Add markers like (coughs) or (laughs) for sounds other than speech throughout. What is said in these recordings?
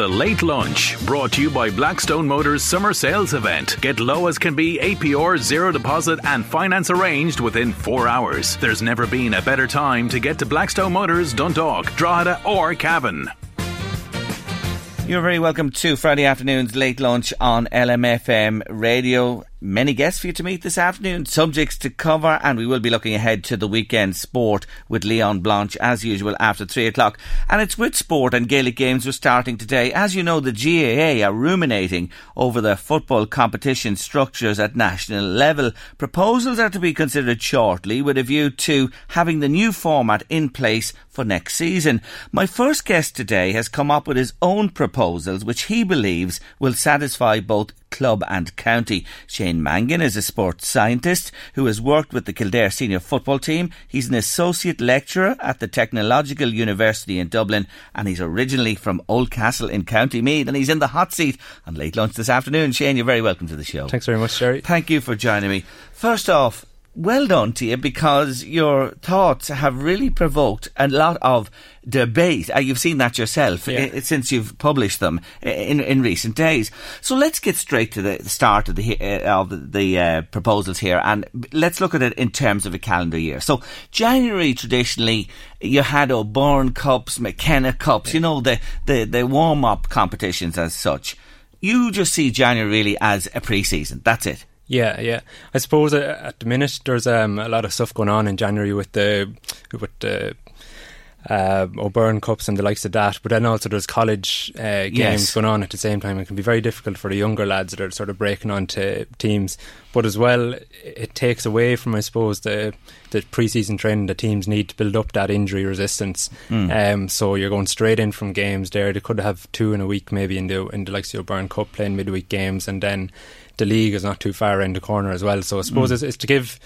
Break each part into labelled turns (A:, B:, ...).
A: The Late Lunch, brought to you by Blackstone Motors Summer Sales Event. Get low as can be APR, zero deposit, and finance arranged within four hours. There's never been a better time to get to Blackstone Motors, Dundalk, Drogheda, or Cavan.
B: You're very welcome to Friday afternoon's late lunch on LMFM radio. Many guests for you to meet this afternoon, subjects to cover, and we will be looking ahead to the weekend sport with Leon Blanche as usual after three o'clock. And it's with sport and Gaelic games we're starting today. As you know, the GAA are ruminating over their football competition structures at national level. Proposals are to be considered shortly with a view to having the new format in place for next season. My first guest today has come up with his own proposals, which he believes will satisfy both club and county. Shane Mangan is a sports scientist who has worked with the Kildare senior football team. He's an associate lecturer at the Technological University in Dublin and he's originally from Oldcastle in County Meath and he's in the hot seat on late lunch this afternoon. Shane, you're very welcome to the show.
C: Thanks very much, Jerry.
B: Thank you for joining me. First off, well done to you because your thoughts have really provoked a lot of debate. Uh, you've seen that yourself
C: Yeah.
B: since you've published them in in recent days. So let's get straight to the start of the uh, of the, uh, proposals here, and let's look at it in terms of a calendar year. So January traditionally you had O'Byrne Cups, McKenna Cups, you know the the, the warm up competitions as such. You just see January really as a pre-season. That's it.
C: Yeah, yeah. I suppose uh, at the minute there's um, a lot of stuff going on in January with the with the uh, O'Byrne Cups and the likes of that, but then also there's college uh, games
B: Yes.
C: going on at the same time. It can be very difficult for the younger lads that are sort of breaking onto teams. But as well, it takes away from, I suppose, the the preseason training the teams need to build up that injury resistance. Um, so you're going straight in from games there. They could have two in a week, maybe in the in the likes of O'Byrne Cup playing midweek games, and then the league is not too far around the corner as well. So I suppose mm. it's, it's to give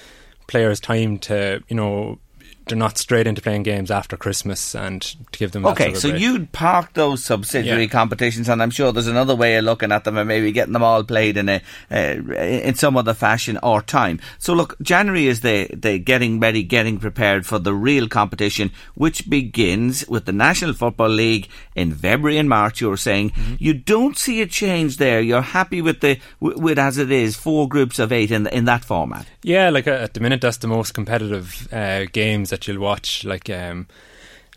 C: players time to, you know, they're not straight into playing games after Christmas and to give them
B: Okay, so
C: break.
B: you'd park those subsidiary
C: Yeah.
B: competitions, and I'm sure there's another way of looking at them, and maybe getting them all played in a uh, in some other fashion or time. So look, January is the the getting ready, getting prepared for the real competition, which begins with the National Football League in February and March. You were saying
C: Mm-hmm.
B: you don't see a change there. You're happy with the with, with as it is, four groups of eight in in that format.
C: Yeah, like uh, at the minute, that's the most competitive uh, games that you'll watch. Like, um,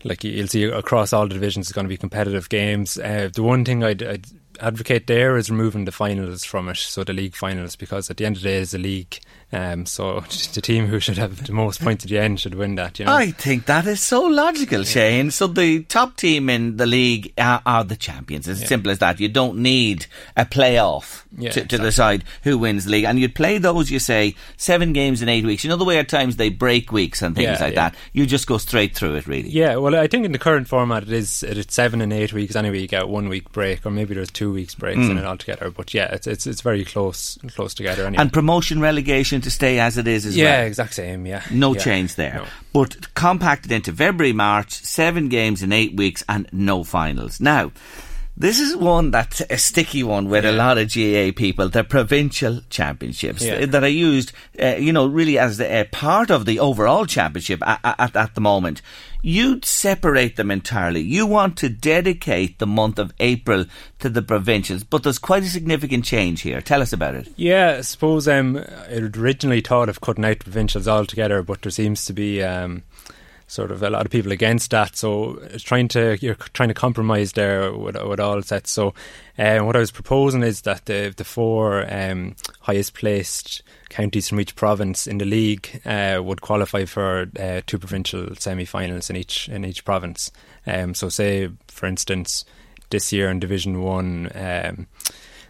C: like you- you'll see across all the divisions, it's going to be competitive games. Uh, the one thing I'd, I'd advocate there is removing the finals from it, so the league finals, because at the end of the day, it's a league. Um, so (laughs) the team who should have the most points at the end should win that. You know.
B: I think that is so logical, Shane. So the top team in the league are, are the champions. It's as simple as that. You don't need a playoff
C: Yeah,
B: to, to
C: exactly.
B: decide who wins the league. And you'd play those, you say, seven games in eight weeks. You know the way at times they break weeks and things
C: Yeah,
B: like
C: yeah.
B: that. You just go straight through it, really.
C: Yeah, well, I think in the current format it is it's seven and eight weeks anyway. You get one week break, or maybe there's two weeks breaks in it altogether. But yeah, it's it's it's very close close together. Anyway.
B: And promotion relegation to stay as it is as
C: yeah,
B: well.
C: exact same. Yeah,
B: No
C: Yeah.
B: change there.
C: No.
B: But compacted into February, March, seven games in eight weeks and no finals. Now, this is one that's a sticky one with a lot of GAA people, the provincial championships
C: Yeah.
B: that are used, uh, you know, really as the, a part of the overall championship at, at, at the moment. You'd separate them entirely. You want to dedicate the month of April to the provincials, but there's quite a significant change here. Tell us about it.
C: Yeah, I suppose um, I originally thought of cutting out provincials altogether, but there seems to be um, sort of a lot of people against that. So trying to you're trying to compromise there with, with all sets. So uh, what I was proposing is that the the four um, highest placed counties from each province in the league uh, would qualify for uh, two provincial semi-finals in each in each province. Um, so say for instance this year in Division One. Um,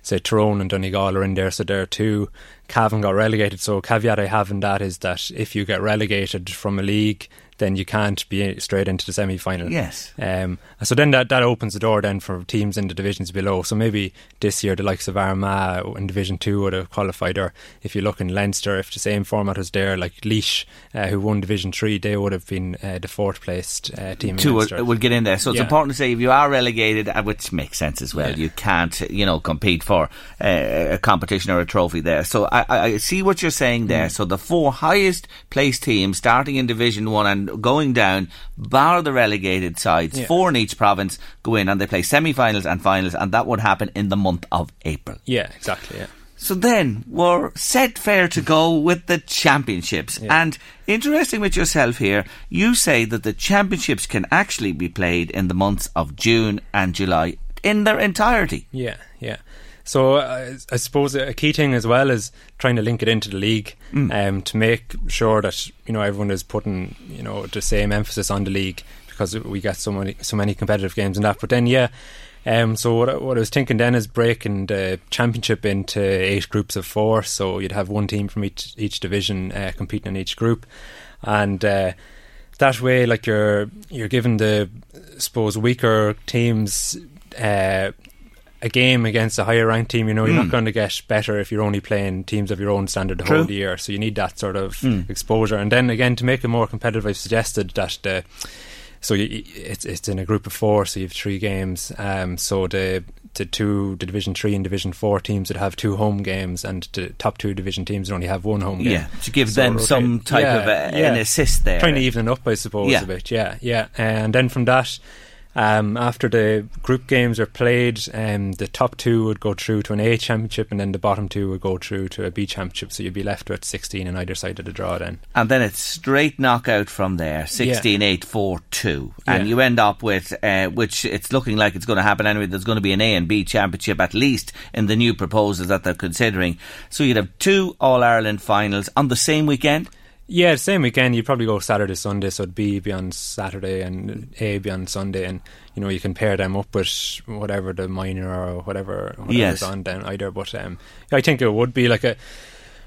C: say Tyrone and Donegal are in there, so there are two. Cavan got relegated. So caveat I have in that is that if you get relegated from a league, then you can't be straight into the semi final.
B: Yes.
C: Um, so then that, that opens the door then for teams in the divisions below. So maybe this year the likes of Armagh in Division 2 would have qualified, or if you look in Leinster, if the same format was there, like Laois, uh, who won Division 3, they would have been uh, the fourth placed uh, team
B: Two
C: will,
B: will, get in there. So it's
C: yeah.
B: important to say if you are relegated, uh, which makes sense as well, yeah. you can't, you know, compete for uh, a competition or a trophy there. So I, I see what you're saying there. Mm. So the four highest placed teams starting in Division 1 and going down, bar the relegated sides, yeah. four in each province go in and they play semi-finals and finals, and that would happen in the month of April.
C: Yeah, exactly. Yeah.
B: So then we're set fair to go with the championships. Yeah. And interesting with yourself here, you say that the championships can actually be played in the months of June and July in their entirety.
C: Yeah. So uh, I suppose a key thing as well is trying to link it into the league mm. um, to make sure that you know everyone is putting you know the same emphasis on the league because we get so many so many competitive games and that. But then yeah. Um, so what I, what I was thinking then is breaking the championship into eight groups of four. So you'd have one team from each each division uh, competing in each group, and uh, that way, like you're you're giving the I suppose weaker teams uh, a game against a higher ranked team, you know, you're mm. not going to get better if you're only playing teams of your own standard the True. whole year. So you need that sort of mm. exposure. And then again, to make it more competitive, I've suggested that the so you, it's it's in a group of four, so you have three games. Um, so the the two the Division Three and Division Four teams would have two home games, and the top two division teams would only have one home game.
B: Yeah, to give so, them some type yeah, of a, yeah. an assist there,
C: trying to even it up, I suppose, yeah. a bit. Yeah, yeah, and then from that um, after the group games are played, um, the top two would go through to an A championship, and then the bottom two would go through to a B championship. So you'd be left with 16 on either side of the draw then.
B: And then it's straight knockout from there 16 yeah. 8 4 2. And yeah. you end up with, uh, which it's looking like it's going to happen anyway, there's going to be an A and B championship at least in the new proposals that they're considering. So you'd have two All Ireland finals on the same weekend.
C: Yeah, same weekend. You'd probably go Saturday, Sunday, so it'd B be on Saturday and A be on Sunday, and you know you can pair them up with whatever the minor or whatever whatever's yes. on down either. But um, I think it would be like a.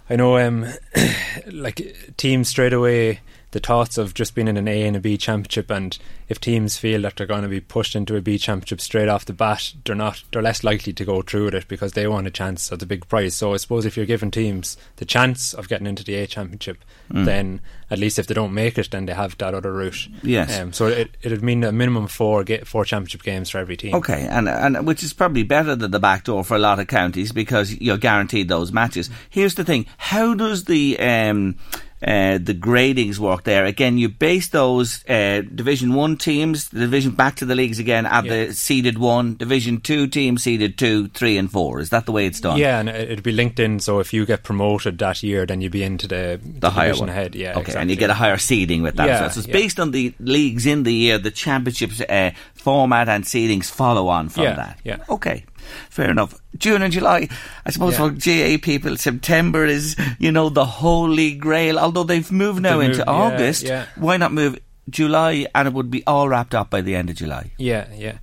C: I know, um, (coughs) like teams straight away the thoughts of just being in an A and a B championship, and if teams feel that they're going to be pushed into a B championship straight off the bat, they're not. They're less likely to go through with it because they want a chance at the big prize. So I suppose if you're giving teams the chance of getting into the A championship, mm. then at least if they don't make it, then they have that other route.
B: Yes.
C: Um, so it it'd mean a minimum four get four championship games for every team.
B: Okay, and and which is probably better than the back door for a lot of counties because you're guaranteed those matches. Here's the thing: how does the um, uh, the gradings work there. Again, you base those uh, Division One teams, the division back to the leagues again at yeah. the seeded one, Division Two teams seeded two, three, and four. Is that the way it's done?
C: Yeah, and it'd be linked in. So if you get promoted that year, then you'd be into the, the,
B: the higher
C: one
B: ahead.
C: Yeah,
B: okay,
C: exactly.
B: and you get a higher seeding with that. Yeah, so it's yeah. based on the leagues in the year, the championships uh, format and seedings follow on from
C: yeah,
B: that.
C: Yeah.
B: Okay. Fair enough. June and July, I suppose yeah. for GAA people, September is, you know, the holy grail. Although they've moved now into August,
C: yeah.
B: why not move July and it would be all wrapped up by the end of July?
C: Yeah, yeah.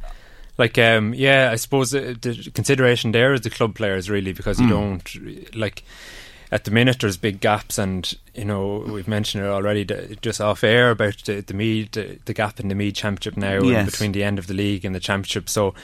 C: Like, um, yeah, I suppose the, the consideration there is the club players, really, because you mm. don't, like, at the minute there's big gaps and you know we've mentioned it already just off air about the, the Meath the, the, gap in the Meath championship now yes. between the end of the league and the championship so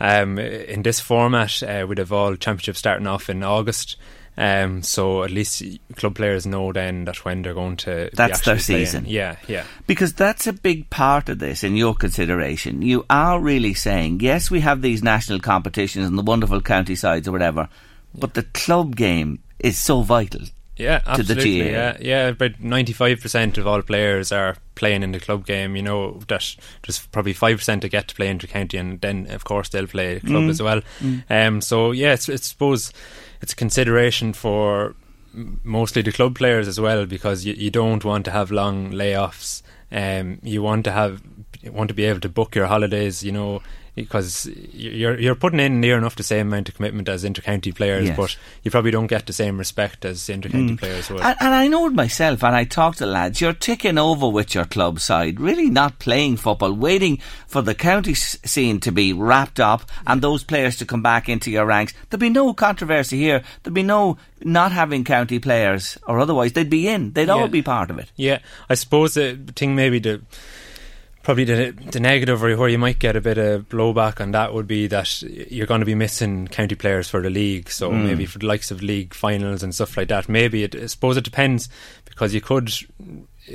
C: um, in this format, uh, we'd have all championships starting off in August. Um, so at least club players know then that when they're going to
B: that's their season.
C: Yeah, yeah.
B: Because that's a big part of this in your consideration. You are really saying yes, we have these national competitions and the wonderful county sides or whatever, but the club game is so vital
C: yeah, absolutely. Yeah, yeah. About ninety-five percent of all players are playing in the club game. You know that there's probably five percent to get to play inter-county, and then of course they'll play club mm. as well. Mm. Um, so yeah, it's, it's suppose it's a consideration for mostly the club players as well because you, you don't want to have long layoffs Um, you want to have want to be able to book your holidays. You know, because you're you're putting in near enough the same amount of commitment as intercounty players, yes. but you probably don't get the same respect as intercounty mm. players would.
B: And, and, I know it myself, and I talk to lads. You're ticking over with your club side, really not playing football, waiting for the county scene to be wrapped up and those players to come back into your ranks. There'd be no controversy here. There'd be no not having county players, or otherwise they'd be in. They'd yeah. all be part of it.
C: Yeah, I suppose the thing maybe the probably the the negative or where you might get a bit of blowback on that would be that you're going to be missing county players for the league. So mm. maybe for the likes of league finals and stuff like that. Maybe it, I suppose it depends because you could.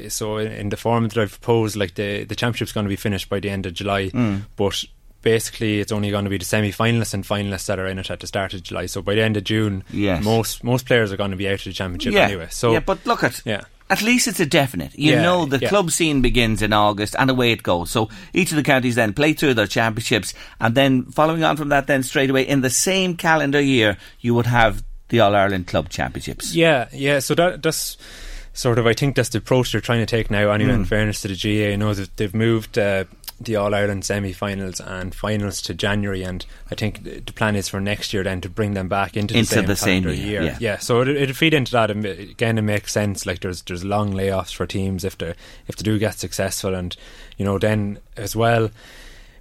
C: So in the form that I've proposed, like the the championship's going to be finished by the end of July, mm. but basically it's only going to be the semi-finalists and finalists that are in it at the start of July. So by the end of June, yes. most most players are going to be out of the championship
B: yeah.
C: anyway. So
B: yeah, but look at yeah at least it's a definite. You yeah, know, the yeah. club scene begins in August and away it goes. So each of the counties then play through their championships and then following on from that then straight away in the same calendar year you would have the All Ireland Club Championships.
C: Yeah, yeah. So that that's sort of I think that's the approach they're trying to take now anyway mm. in fairness to the GA. I know that they've moved uh, the All Ireland semi finals and finals to January, and I think the plan is for next year then to bring them back into,
B: into
C: the same,
B: the same year.
C: year.
B: Yeah.
C: yeah, so it, it'll feed into that. And again, it makes sense. Like there's there's long layoffs for teams if they if they do get successful, and you know then as well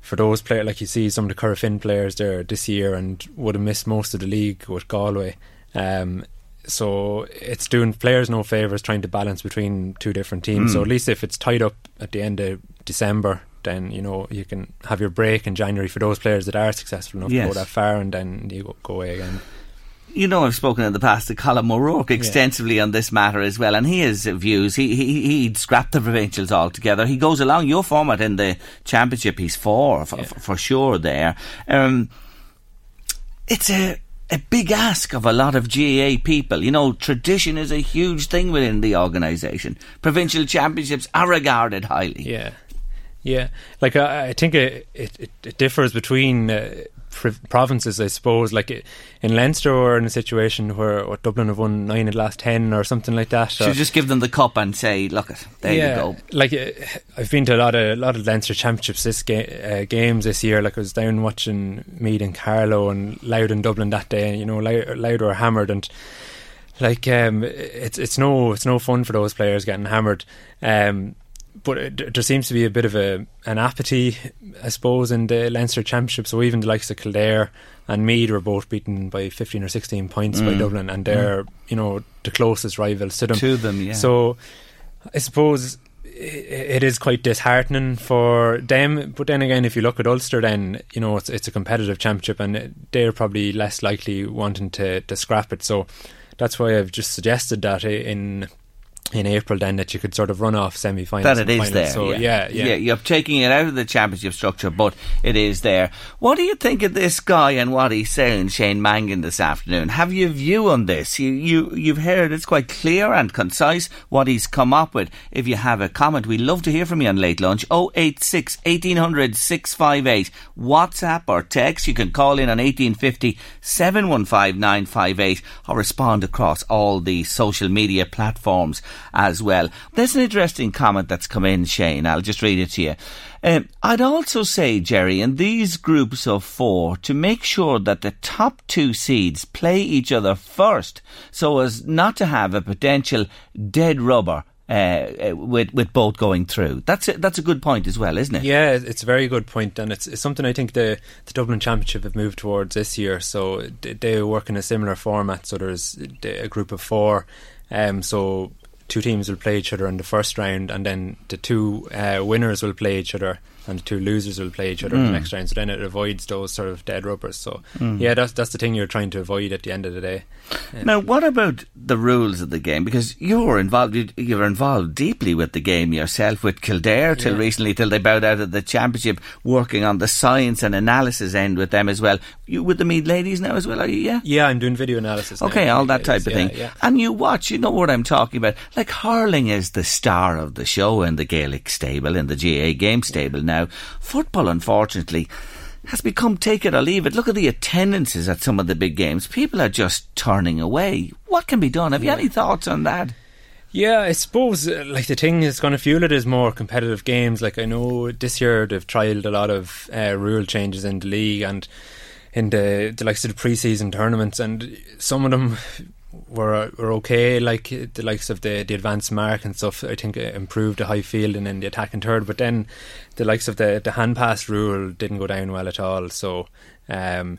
C: for those players, like you see some of the Corofin players there this year and would have missed most of the league with Galway. Um, so it's doing players no favours trying to balance between two different teams. Mm. So at least if it's tied up at the end of December, then you know you can have your break in January for those players that are successful enough yes. to go that far, and then you go, go away again
B: you know, I've spoken in the past to Colm O'Rourke extensively yeah. on this matter as well, and he has views. He, he he'd scrap the provincials altogether. He goes along your format in the championship. He's for for, yeah. for sure there. Um, it's a a big ask of a lot of GAA people. You know, tradition is a huge thing within the organisation. Provincial championships are regarded highly.
C: Yeah. Yeah, like I, I think it, it, it differs between uh, provinces, I suppose. Like in Leinster, we're in a situation where what, Dublin have won nine of the last ten or something like that.
B: So just give them the cup and say, "Look, there yeah, you go."
C: Like uh, I've been to a lot of a lot of Leinster championships this ga- uh, games this year. Like I was down watching Meath and Carlow and Louth in Dublin that day. You know, Louth were hammered and like um, it's it's no it's no fun for those players getting hammered. Um, but it, there seems to be a bit of a an apathy, I suppose, in the Leinster Championship. So even the likes of Kildare and Meath were both beaten by 15 or 16 points mm. by Dublin, and they're mm. you know the closest rivals to them.
B: To them, yeah.
C: So I suppose it is quite disheartening for them. But then again, if you look at Ulster, then you know it's it's a competitive championship, and they're probably less likely wanting to to scrap it. So that's why I've just suggested that in in April then that you could sort of run off semi-finals.
B: That it is there.
C: So
B: yeah.
C: yeah. yeah,
B: You're taking it out of the championship structure, but it is there. What do you think of this guy and what he's saying, Shane Mangan, this afternoon? Have you a view on this? You you you've heard it's quite clear and concise what he's come up with. If you have a comment, we'd love to hear from you on late lunch. 086 1800 658 WhatsApp or text. You can call in on 1850 715 958 or respond across all the social media platforms as well. There's an interesting comment that's come in, Shane. I'll just read it to you. Um, I'd also say, Jerry, in these groups of four, to make sure that the top two seeds play each other first, so as not to have a potential dead rubber uh, uh, with with both going through. That's a, that's a good point as well, isn't it?
C: Yeah, it's a very good point, and it's, it's something I think the the Dublin Championship have moved towards this year. So they work in a similar format. So there's a group of four. Um, so two teams will play each other in the first round, and then the two uh, winners will play each other and the two losers will play each other mm. in the hmm. next round. So then it avoids those sort of dead rubbers. So mm. yeah, that's that's the thing you're trying to avoid at the end of the day.
B: Yeah. Now, what about the rules of the game? Because you're involved, you're involved deeply with the game yourself, with Kildare till yeah. recently, till they bowed out of the championship, working on the science and analysis end with them as well. You with the Meath ladies now as well, are you? Yeah,
C: yeah, I'm doing video analysis.
B: Okay, now. all that type of thing. Yeah, and you watch, you know what I'm talking about. Like hurling is the star of the show in the Gaelic stable, in the GA game stable now. Football, unfortunately, has become take it or leave it. Look at the attendances at some of the big games. People are just turning away. What can be done? Have yeah. you any thoughts on that?
C: Yeah, I suppose uh, like the thing is going to fuel it is more competitive games. Like I know this year they've trialed a lot of uh, rule changes in the league and in the, the likes of the pre-season tournaments, and some of them were were okay. Like the likes of the the advanced mark and stuff, I think improved the high field and then the attacking third. But then the likes of the the hand pass rule didn't go down well at all. So. Um,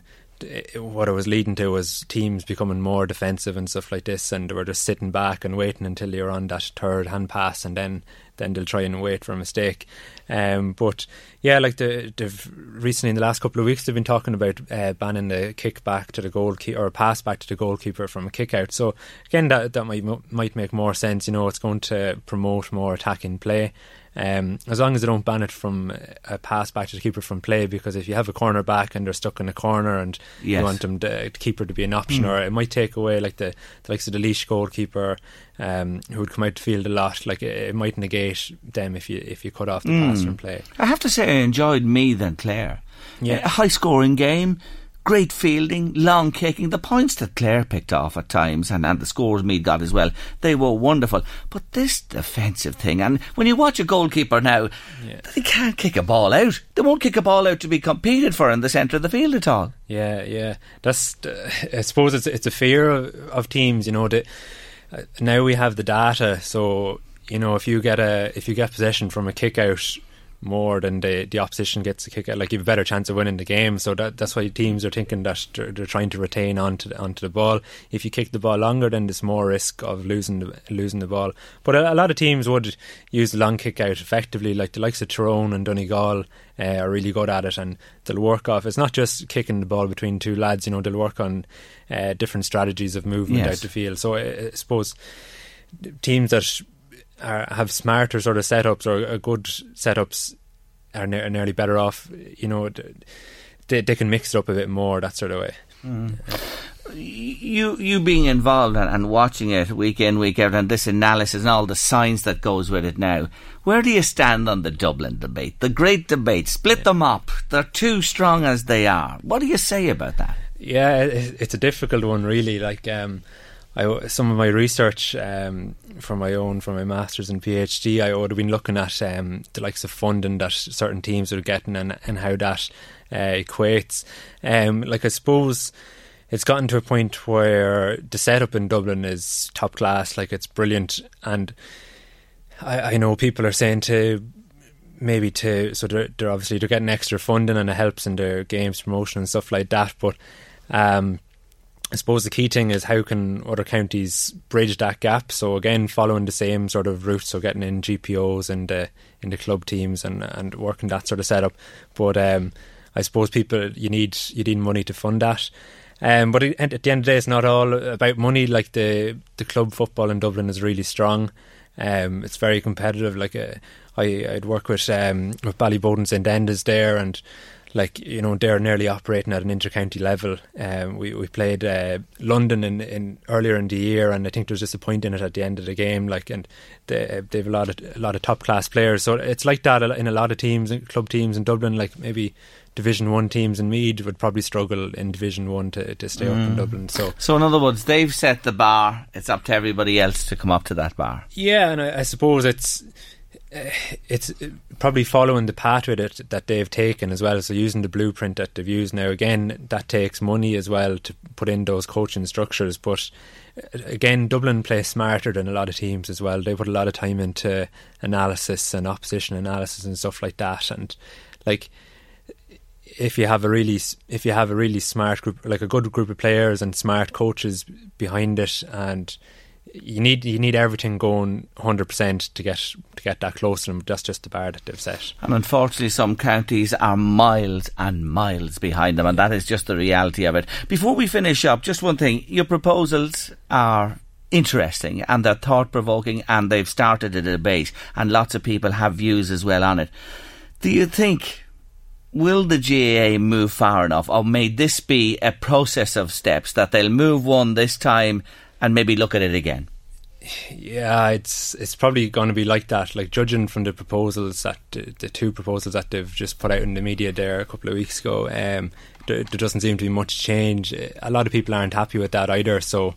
C: what it was leading to was teams becoming more defensive and stuff like this, and they were just sitting back and waiting until you're on that third hand pass, and then then they'll try and wait for a mistake. Um, but yeah, like the, they've recently in the last couple of weeks they've been talking about uh, banning the kick back to the goalkeeper or pass back to the goalkeeper from a kick out. So again, that that might might make more sense. You know, it's going to promote more attacking play. Um, as long as they don't ban it from a pass back to the keeper from play, because if you have a corner back and they're stuck in a corner and yes. you want them to, the keeper to be an option, mm. or it might take away like the, the likes of the Laois goalkeeper um, who would come out to field a lot. Like it, it, might negate them if you if you cut off the mm. pass from play.
B: I have to say, I enjoyed Meath and Clare. Yeah, a high scoring game great fielding, long kicking. The points that Clare picked off at times and, and the scores Meath got as well, they were wonderful. But this defensive thing, and when you watch a goalkeeper now, yeah. they can't kick a ball out. They won't kick a ball out to be competed for in the centre of the field at all.
C: Yeah, yeah. That's, uh, I suppose it's, it's a fear of, of teams, you know, that uh, now we have the data, so you know if you get a if you get possession from a kick out more than the the opposition gets a kick out. Like you have a better chance of winning the game. So that that's why teams are thinking that they're, they're trying to retain onto the, onto the ball. If you kick the ball longer, then there's more risk of losing the, losing the ball. But a, a lot of teams would use the long kick out effectively. Like the likes of Tyrone and Donegal uh, are really good at it, and they'll work off. It's not just kicking the ball between two lads. You know, they'll work on uh, different strategies of movement yes. out the field. So I, I suppose teams that are, have smarter sort of setups or good setups are, ne- are nearly better off. You know, they, they can mix it up a bit more that sort of way.
B: Mm. You you being involved and, and, watching it week in week out and this analysis and all the science that goes with it now, where do you stand on the Dublin debate, the great debate? Split yeah. them up. They're too strong as they are. What do you say about that?
C: Yeah, it's a difficult one, really. Like. Um, I, some of my research um, for my own, for my masters and PhD, I would have been looking at um, the likes of funding that certain teams are getting and, and how that uh, equates. Um, like I suppose it's gotten to a point where the setup in Dublin is top class, like it's brilliant, and I, I know people are saying to maybe to so they're, they're obviously they're getting extra funding and it helps in their games promotion and stuff like that, but. Um, I suppose the key thing is how can other counties bridge that gap. So again, following the same sort of route, so getting in GPOs and uh, in the club teams and and working that sort of setup. But um, I suppose people you need you need money to fund that. Um, but at the end of the day, it's not all about money. Like the the club football in Dublin is really strong. Um, it's very competitive. Like uh, I I'd work with um, with Ballyboden St Enda's there and like you know they're nearly operating at an intercounty level. Um, we we played uh, London in, in earlier in the year, and I think there was just a point in it at the end of the game. Like, and they they've a lot of a lot of top class players. So it's like that in a lot of teams, and club teams in Dublin. Like maybe Division One teams in Meath would probably struggle in Division One to, to stay mm. up in mm. Dublin. So,
B: so in other words, they've set the bar. It's up to everybody else to come up to that bar.
C: Yeah, and I, I suppose it's it's probably following the pathway that, that they've taken as well. So using the blueprint that they've used now, again, that takes money as well to put in those coaching structures. But uh, again, Dublin play smarter than a lot of teams as well. They put a lot of time into analysis and opposition analysis and stuff like that. And like, if you have a really if you have a really smart group, like a good group of players and smart coaches behind it, and you need you need everything going hundred percent to get to get that close to them. That's just the bar that they've set.
B: And unfortunately, some counties are miles and miles behind them, and that is just the reality of it. Before we finish up, just one thing: your proposals are interesting and they're thought provoking, and they've started a debate, and lots of people have views as well on it. Do you think? Will the GAA move far enough, or may this be a process of steps that they'll move one this time and maybe look at it again?
C: Yeah, it's it's probably going to be like that. Like judging from the proposals that the two proposals that they've just put out in the media there a couple of weeks ago, um, there, there, doesn't seem to be much change. A lot of people aren't happy with that either. So,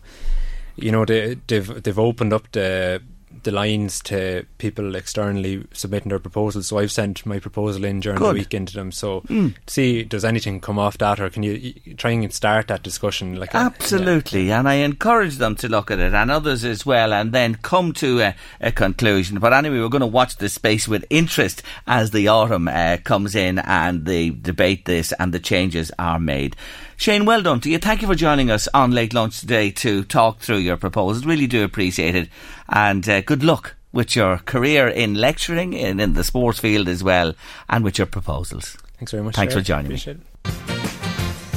C: you know, they, they've they've opened up the the lines to people externally submitting their proposals. So I've sent my proposal in during
B: Good.
C: the weekend to them. So see, does anything come off that, or can you, you try and start that discussion? Like uh,
B: Absolutely, and I encourage them to look at it, and others as well, and then come to a, a conclusion. But anyway, we're going to watch this space with interest as the autumn uh, comes in and they debate this and the changes are made. Shane, well done to you. Thank you for joining us on Late Lunch today to talk through your proposals. Really do appreciate it, and uh, good luck with your career in lecturing and in the sports field as well, and with your proposals.
C: Thanks very much.
B: Thanks
C: Sarah.
B: for joining me.
C: It.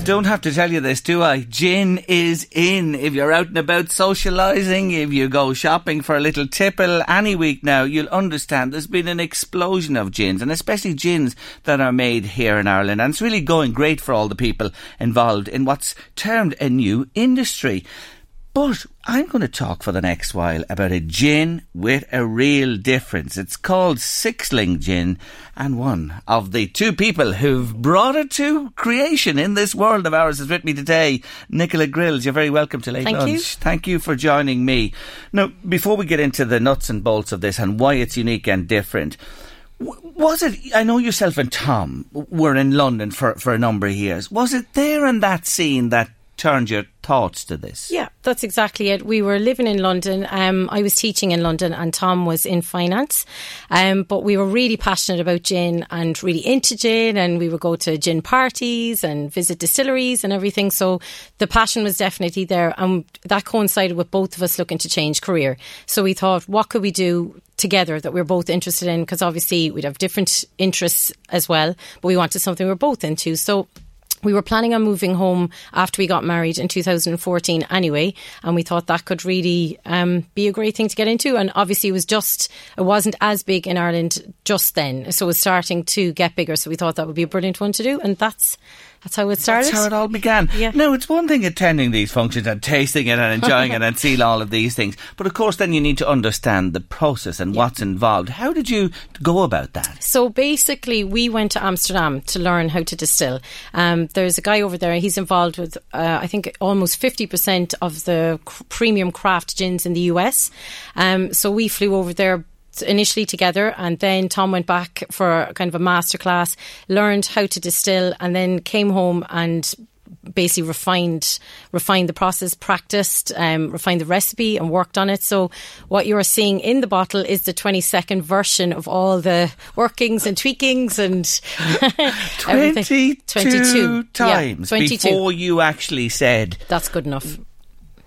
B: Don't have to tell you this, do I? Gin is in. If you're out and about socialising, if you go shopping for a little tipple any week now, you'll understand there's been an explosion of gins, and especially gins that are made here in Ireland. And it's really going great for all the people involved in what's termed a new industry. But I'm going to talk for the next while about a gin with a real difference. It's called Sixling Gin, and one of the two people who've brought it to creation in this world of ours is with me today, Nicola Grills. You're very welcome to Late
D: Thank
B: Lunch.
D: you.
B: Thank you for joining me. Now, before we get into the nuts and bolts of this and why it's unique and different, was it? I know yourself and Tom were in London for, for a number of years. Was it there in that scene that turned your thoughts to this?
D: Yeah, that's exactly it. We were living in London. Um, I was teaching in London, and Tom was in finance. Um, but we were really passionate about gin and really into gin, and we would go to gin parties and visit distilleries and everything. So the passion was definitely there, and that coincided with both of us looking to change career. So we thought, what could we do? Together that we are both interested in because obviously we'd have different interests as well, but we wanted something we we're both into. So we were planning on moving home after we got married in 2014 anyway, and we thought that could really um, be a great thing to get into. And obviously, it was just, it wasn't as big in Ireland just then. So it was starting to get bigger. So we thought that would be a brilliant one to do. And that's, that's how it started.
B: That's how it all began.
D: Yeah.
B: Now, it's one thing attending these functions and tasting it and enjoying it and (laughs) seeing all of these things. But of course, then you need to understand the process and what's involved. How did you go about that?
D: So basically, we went to Amsterdam to learn how to distill. Um, there's a guy over there, he's involved with, uh, I think, almost 50% of the c- premium craft gins in the US. Um, so we flew over there initially together and then Tom went back for kind of a masterclass, learned how to distill and then came home and basically refined refined the process, practiced, um, refined the recipe, and worked on it. So what you are seeing in the bottle is the twenty second version of all the workings and tweakings and (laughs) everything.
B: 22
D: Yeah,
B: times
D: 22.
B: before you actually said,
D: That's good enough.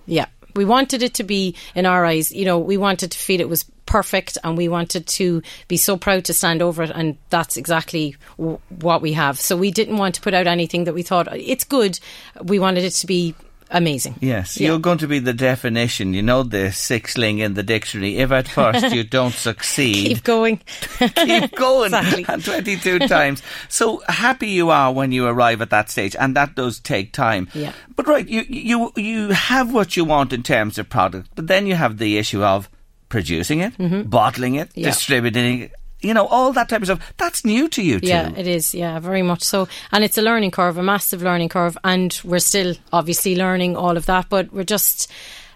D: Yeah. We wanted it to be, in our eyes, you know, we wanted to feel it was perfect and we wanted to be so proud to stand over it. And that's exactly w- what we have. So we didn't want to put out anything that we thought it's good. We wanted it to be amazing.
B: Yes,
D: Yeah.
B: you're going to be the definition. You know the sixling in the dictionary. If at first you (laughs) don't succeed,
D: Keep going. (laughs)
B: keep (laughs) going
D: Exactly.
B: 22 times. So happy you are when you arrive at that stage, and that does take time.
D: Yeah.
B: But right, you you you have what you want in terms of product, but then you have the issue of producing it, bottling it,
D: Mm-hmm. Yeah.
B: distributing it. You know, all that type of stuff. That's new to you too.
D: Yeah, it is. Yeah, very much so. And it's a learning curve, a massive learning curve. And we're still obviously learning all of that, but we're just.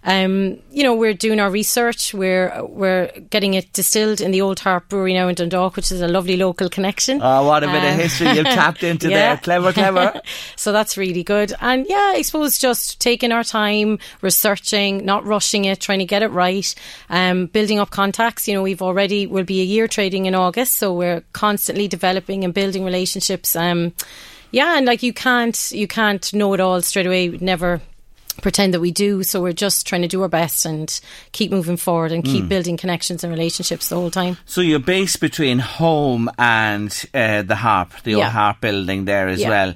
D: Um, you know, we're doing our research. We're we're getting it distilled in the Old Harp Brewery now in Dundalk, which is a lovely local connection.
B: Oh, what a bit of
D: Um,
B: history you've (laughs) tapped into
D: yeah.
B: there. Clever, clever. (laughs)
D: so that's really good. And yeah, I suppose just taking our time, researching, not rushing it, trying to get it right, um, building up contacts. You know, we've already will be a year trading in August, so we're constantly developing and building relationships. Um, yeah, and like you can't you can't know it all straight away. Never pretend that we do so we're just trying to do our best and keep moving forward and keep building connections and relationships the whole time
B: So you're based between home and uh, the Harp, the old Harp building there as
D: Yeah.
B: well.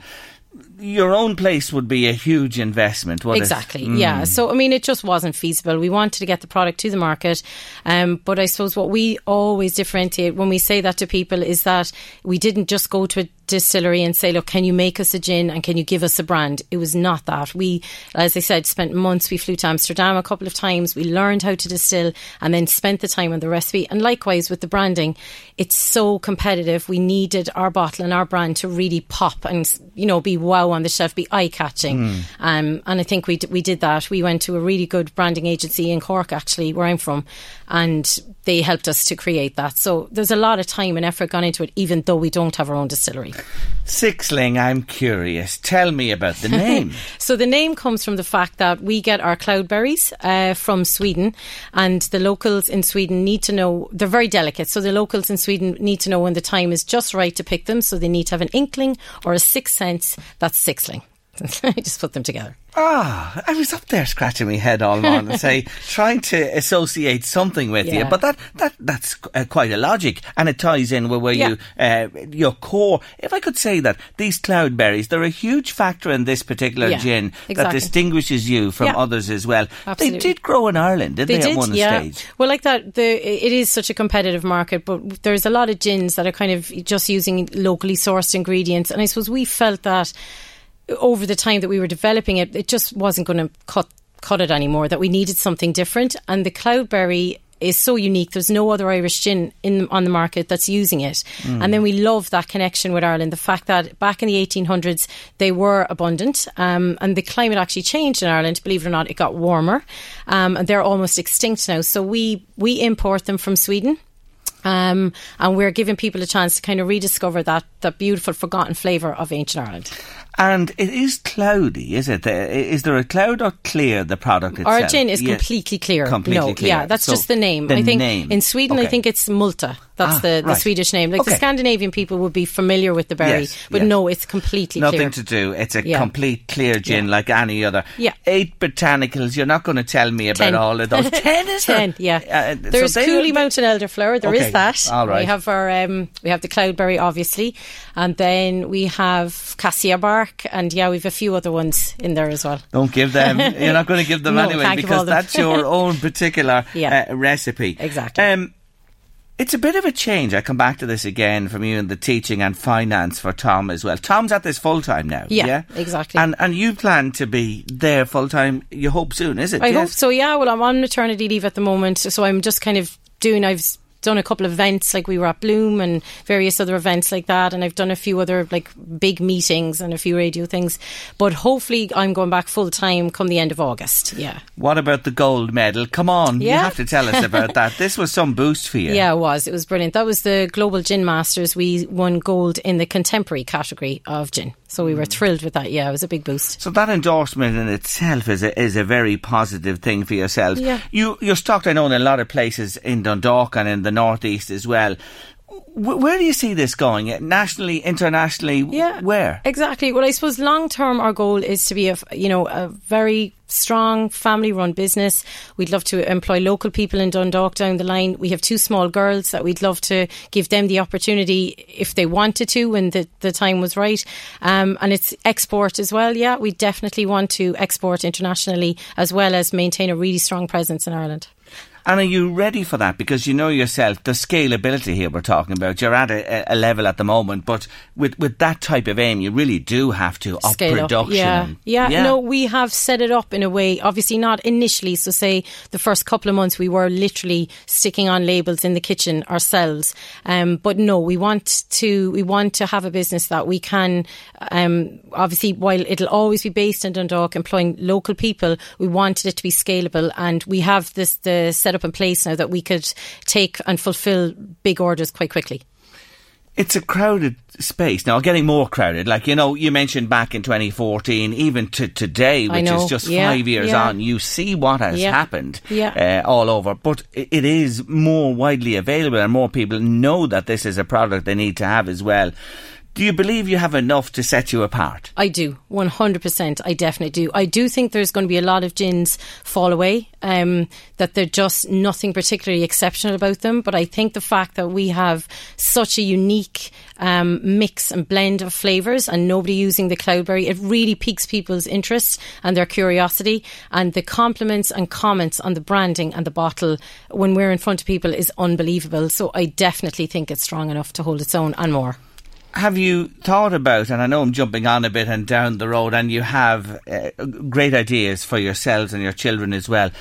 B: Your own place would be a huge investment,
D: Exactly.
B: it? Mm.
D: Yeah. So I mean, it just wasn't feasible. We wanted to get the product to the market, um, but I suppose what we always differentiate when we say that to people is that we didn't just go to a distillery and say, look, can you make us a gin and can you give us a brand? It was not that. We, as I said, spent months. We flew to Amsterdam a couple of times. We learned how to distill and then spent the time on the recipe. And likewise with the branding, it's so competitive. We needed our bottle and our brand to really pop and, you know, be wow on the shelf, be eye catching. Mm. Um, and I think we, d- we did that. We went to a really good branding agency in Cork, actually, where I'm from, and they helped us to create that. So there's a lot of time and effort gone into it, even though we don't have our own distillery.
B: Sixling, I'm curious. Tell me about the name. (laughs)
D: so the name comes from the fact that we get our cloudberries uh, from Sweden, and the locals in Sweden need to know they're very delicate. So the locals in Sweden need to know when the time is just right to pick them. So they need to have an inkling or a sixth sense that's sixling. (laughs) I just put them together.
B: Ah, I was up there scratching my head all morning (laughs) say, trying to associate something with yeah. you, but that that that's uh, quite a logic, and it ties in with where yeah. you uh, your core. If I could say that these cloudberries, they're a huge factor in this particular yeah, gin exactly. that distinguishes you from others as well. Absolutely. They did grow in Ireland, did they,
D: they did,
B: at one
D: yeah.
B: stage?
D: Well, like that, the it is such a competitive market, but there's a lot of gins that are kind of just using locally sourced ingredients, and I suppose we felt that over the time that we were developing it, it just wasn't going to cut cut it anymore. That we needed something different, and the cloudberry is so unique. There's no other Irish gin in on the market that's using it. Mm. And then we love that connection with Ireland. The fact that back in the 1800s they were abundant, um, and the climate actually changed in Ireland. Believe it or not, it got warmer, um, and they're almost extinct now. So we we import them from Sweden. Um, and we're giving people a chance to kind of rediscover that that beautiful, forgotten flavour of ancient Ireland.
B: And it is cloudy, is it? Is there a cloud or clear the product itself?
D: Our gin is yeah. completely clear.
B: Completely
D: no,
B: clear.
D: Yeah, that's
B: so
D: just the name.
B: The
D: I think
B: name.
D: in Sweden,
B: okay.
D: I think it's Multa. That's
B: ah,
D: the, the
B: right.
D: Swedish name. Like
B: okay.
D: the Scandinavian people would be familiar with the berry,
B: yes,
D: but
B: yes.
D: no, it's completely
B: Nothing
D: clear.
B: to do. It's a
D: yeah.
B: complete clear gin
D: yeah.
B: like any other.
D: Yeah.
B: Eight botanicals. You're not going to tell me about
D: Ten.
B: all of those. (laughs) Ten, is
D: Ten,
B: there?
D: yeah.
B: Uh,
D: There's
B: so
D: Cooley Mountain Elderflower. There is
B: okay.
D: that.
B: All right.
D: We have our um, we have the cloudberry, obviously, and then we have cassia bark, and yeah, we've a few other ones in there as well.
B: Don't give them. (laughs) You're not going to give them
D: no,
B: anyway because that's your own particular (laughs)
D: yeah.
B: uh, recipe.
D: Exactly.
B: Um, it's a bit of a change. I come back to this again from you in the teaching and finance for Tom as well. Tom's at this full time now.
D: Yeah,
B: yeah,
D: exactly.
B: And and you plan to be there full time. You hope soon, is it?
D: I
B: yes?
D: hope so. Yeah. Well, I'm on maternity leave at the moment, so I'm just kind of doing. I've done a couple of events like we were at Bloom and various other events like that and I've done a few other like big meetings and a few radio things. But hopefully I'm going back full time come the end of August. Yeah.
B: What about the gold medal? Come on
D: yeah.
B: you have to tell us about that. (laughs) This was some boost for you.
D: Yeah it was. It was brilliant. That was the Global Gin Masters. We won gold in the contemporary category of gin. So we were mm. thrilled with that. Yeah, it was a big boost.
B: So that endorsement in itself is a, is a very positive thing for yourselves.
D: Yeah.
B: You you're stocked, I know, in a lot of places in Dundalk and in the northeast as well. Where do you see this going? Nationally, internationally?
D: Yeah,
B: where
D: exactly? Well, I suppose long term, our goal is to be a you know a very strong family run business. We'd love to employ local people in Dundalk down the line. We have two small girls that we'd love to give them the opportunity if they wanted to when the, the time was right. Um, and it's export as well. Yeah, we definitely want to export internationally as well as maintain a really strong presence in Ireland.
B: And are you ready for that? Because you know yourself, the scalability here we're talking about. You're at a, a level at the moment, but with, with that type of aim, you really do have to up
D: Scale
B: production.
D: Up. Yeah. yeah, yeah. No, we have set it up in a way. Obviously, not initially. So, say the first couple of months, we were literally sticking on labels in the kitchen ourselves. Um, but no, we want to we want to have a business that we can. Um, obviously, while it'll always be based in Dundalk, employing local people, we wanted it to be scalable, and we have this the setup in place now that we could take and fulfill big orders quite quickly.
B: It's a crowded space now, getting more crowded. Like you know, you mentioned back in 2014, even to today, which is just
D: yeah,
B: five years
D: yeah.
B: on. You see what has
D: yeah.
B: happened
D: yeah.
B: uh, all over, but it is more widely available, and more people know that this is a product they need to have as well. Do you believe you have enough to set you apart?
D: I do, 100%. I definitely do. I do think there's going to be a lot of gins fall away, um, that they're just nothing particularly exceptional about them. But I think the fact that we have such a unique um, mix and blend of flavours and nobody using the cloudberry, it really piques people's interest and their curiosity. And the compliments and comments on the branding and the bottle when we're in front of people is unbelievable. So I definitely think it's strong enough to hold its own and more.
B: Have you thought about, and I know I'm jumping on a bit and down the road, and you have uh, great ideas for yourselves and your children as well.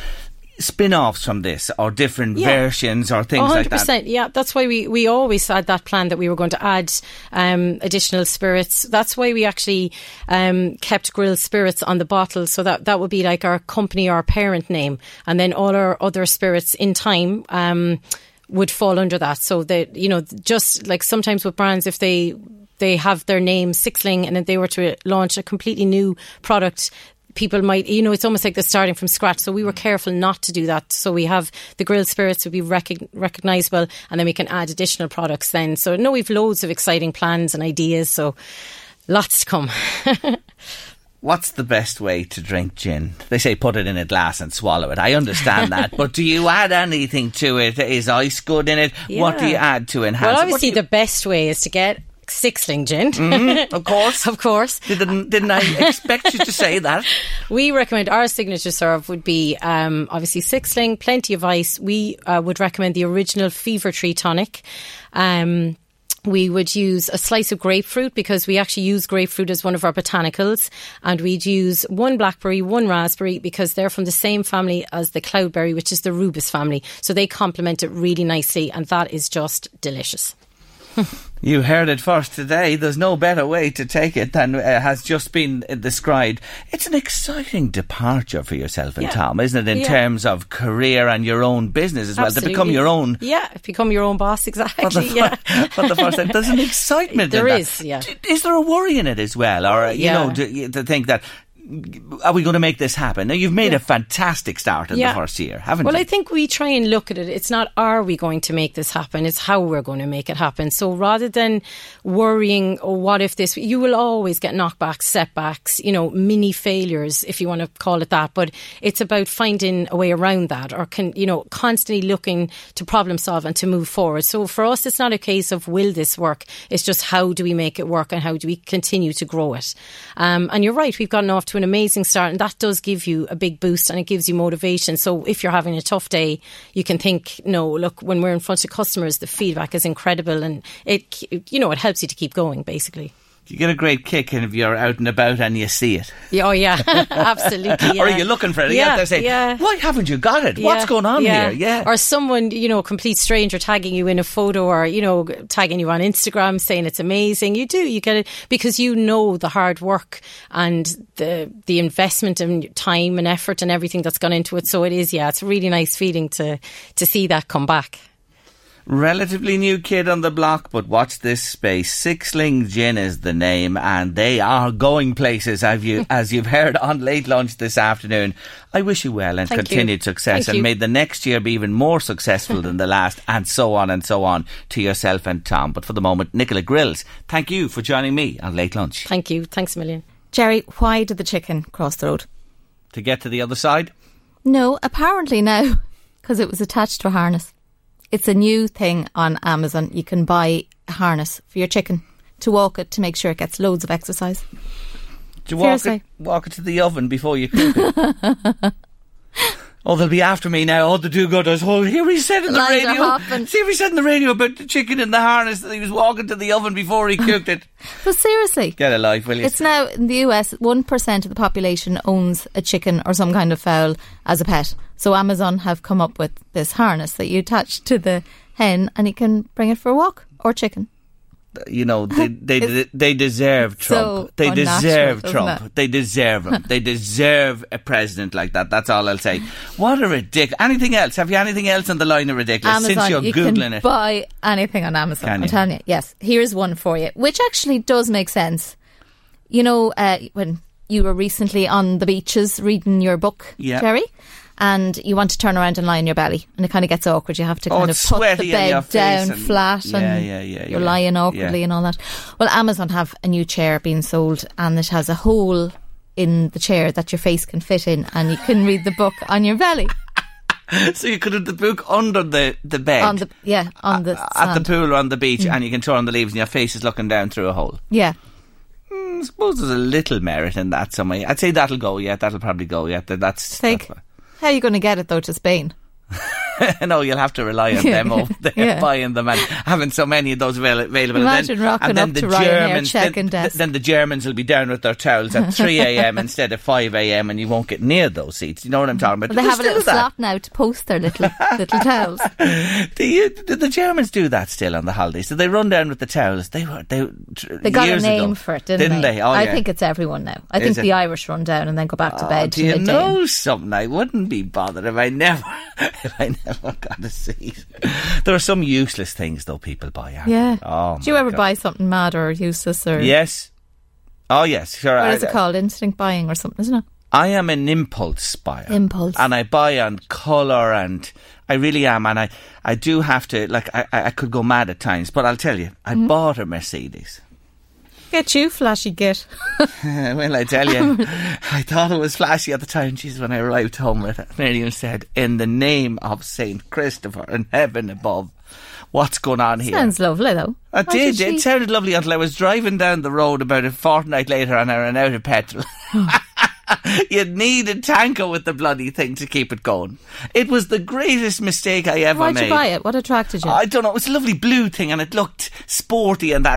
B: Spin-offs from this or different yeah. versions or things 100%, like that.
D: Yeah. That's why we, we always had that plan that we were going to add um, additional spirits. That's why we actually um, kept Grills Spirits on the bottle. So that that would be like our company our parent name. And then all our other spirits in time um, would fall under that so that you know just like sometimes with brands if they they have their name Sixling and if they were to launch a completely new product people might, you know, it's almost like they're starting from scratch. So we were careful not to do that. So we have the Grills Spirits would be rec- recognisable and then we can add additional products then. So no, we've loads of exciting plans and ideas. So lots to come. (laughs)
B: What's the best way to drink gin? They say put it in a glass and swallow it. I understand that, but do you add anything to it? Is ice good in it? Yeah. What do you add to enhance? It?
D: Well, obviously, the best way is to get Sixling gin.
B: Mm, (laughs) of course.
D: of course.
B: Didn't, didn't I expect you to say that? (laughs)
D: We recommend our signature serve would be um, obviously Sixling, plenty of ice. We uh, would recommend the original Fever Tree tonic. Um, we would use a slice of grapefruit because we actually use grapefruit as one of our botanicals. And we'd use one blackberry, one raspberry because they're from the same family as the cloudberry, which is the rubus family. So they complement it really nicely. And that is just delicious. (laughs)
B: You heard it first today. There's no better way to take it than uh, has just been described. It's an exciting departure for yourself and yeah. Tom, isn't it, in yeah. terms of career and your own business as
D: Absolutely.
B: well, to become your own.
D: Yeah, become your own boss, exactly. For the, (laughs)
B: yeah. (laughs) for the first time. There's an excitement
D: There
B: is,
D: yeah.
B: Is there a worry in it as well? Or, you know, to, to think that are we going to make this happen? Now, you've made yeah. a fantastic start in yeah. the first year, haven't
D: well,
B: you?
D: Well, I think we try and look at it. It's not are we going to make this happen, it's how we're going to make it happen. So rather than worrying, oh, what if this, you will always get knockbacks, setbacks, you know, mini failures, if you want to call it that. But it's about finding a way around that or, can, you know, constantly looking to problem solve and to move forward. So for us, it's not a case of will this work? It's just how do we make it work and how do we continue to grow it? Um, and you're right, we've gotten off to an amazing start, and that does give you a big boost and it gives you motivation. So if you're having a tough day, you can think, no, look, when we're in front of customers, the feedback is incredible, and it, you know, it helps you to keep going, basically
B: you get a great kick if you're out and about and you see it.
D: Yeah, oh yeah, (laughs) absolutely. (laughs) Yeah.
B: or are you looking for it?
D: Yeah,
B: yeah. Saying, yeah. Why haven't you got it? Yeah. What's going on
D: yeah.
B: here? Yeah.
D: Or someone, you know, a complete stranger tagging you in a photo or, you know, tagging you on Instagram saying it's amazing. You do, you get it because you know the hard work and the the investment and time and effort and everything that's gone into it. So it is, yeah, it's a really nice feeling to to see that come back
B: relatively new kid on the block, but watch this space. Sixling Gin is the name, and they are going places, as, you, (laughs) as you've heard on late lunch this afternoon. I wish you well and
D: Thank
B: continued
D: you.
B: success,
D: Thank
B: and may the next year be even more successful than the (laughs) last, and so on and so on to yourself and Tom. But for the moment, Nicola Grills, thank you for joining me on late lunch.
D: Thank you. Thanks a million.
E: Jerry, why did the chicken cross the road?
B: To get to the other side?
E: No, apparently now, because (laughs) it was attached to a harness. It's a new thing on Amazon. You can buy a harness for your chicken to walk it to make sure it gets loads of exercise.
B: Do you walk it, walk it to the oven before you cook it? (laughs) Oh, they'll be after me now. Oh, the do-gooders. Oh, here he said in the
E: Lines
B: radio. See, he said in the radio about the chicken in the harness that he was walking to the oven before he (laughs) cooked it.
E: but seriously,
B: get a life, will you?
E: It's now in the US. One percent of the population owns a chicken or some kind of fowl as a pet. So Amazon have come up with this harness that you attach to the hen, and you can bring it for a walk or chicken
B: you know they they (laughs) they deserve Trump.
E: So
B: they deserve Trump. They deserve him. they deserve a president like that. That's all I'll say. What a ridiculous. Anything else? Have you anything else on the line of ridiculous
E: Amazon,
B: since you're
E: you
B: googling
E: can
B: it?
E: Buy anything on Amazon. I'm telling you. Yes. Here's one for you, which actually does make sense. You know, uh, when you were recently on the beaches reading your book,
B: yeah.
E: Jerry and you want to turn around and lie on your belly, and it kind of gets awkward. You have to
B: oh,
E: kind of put the bed down
B: and
E: flat,
B: yeah,
E: and
B: yeah, yeah,
E: you're lying awkwardly and all that. Well, Amazon have a new chair being sold, and it has a hole in the chair that your face can fit in, and you can read the book on your belly. (laughs)
B: so you could have the book under the, the bed.
E: On the yeah, on the
B: uh, at the pool or on the beach, mm. and you can turn on the leaves, and your face is looking down through a hole.
E: Yeah.
B: Mm, I suppose there's a little merit in that. Someway, I'd say that'll go. Yeah, that'll probably go. Yeah, that's.
E: Take.
B: That's
E: how are you going to get it though to Spain? (laughs)
B: no, you'll have to rely on them over (laughs) there,
E: Yeah.
B: buying them and having so many of those avail- available.
E: Imagine
B: and then,
E: rocking
B: and then
E: up
B: the
E: to Ryanair
B: Germans, then,
E: desk.
B: then the Germans will be down with their towels at (laughs) 3 a.m. instead of 5 a.m. and you won't get near those seats. You know what I'm talking about?
E: Well, they have a little
B: that?
E: slot now to post their little little towels.
B: Do you, did the Germans do that still on the holidays? Did they run down with the towels? They were they
E: They got a name
B: ago.
E: for it, didn't,
B: they? Oh,
E: I
B: yeah.
E: think it's everyone now. I
B: Is
E: think
B: it?
E: the Irish run down and then go back to
B: Oh,
E: bed.
B: do you know something? I wouldn't be bothered if I never, if I (laughs) never got a seat. There are some useless things though people buy. aren't
E: Yeah.
B: there? Oh,
E: Do you ever
B: God.
E: buy something mad or useless or
B: Yes. Oh yes, sure.
E: what
B: I,
E: is it called? Instinct buying or something, isn't it?
B: I am an impulse buyer.
E: Impulse.
B: And I buy on colour and I really am and I, I do have to like I, I I could go mad at times, but I'll tell you, I
E: Mm-hmm.
B: bought a Mercedes.
E: Get you, flashy git. (laughs)
B: well, I tell you, I thought it was flashy at the time. Jesus, when I arrived home with it, Miriam said, "In the name of Saint Christopher in heaven above, what's going on here?"
E: Sounds lovely though.
B: I
E: Why
B: did.
E: she-
B: It sounded lovely until I was driving down the road about a fortnight later and I ran out of petrol. (laughs) You'd need a tanker with the bloody thing to keep it going. It was the greatest mistake I ever made.
E: Why'd you buy it? What attracted you?
B: I don't know. It was a lovely blue thing and it looked sporty and that.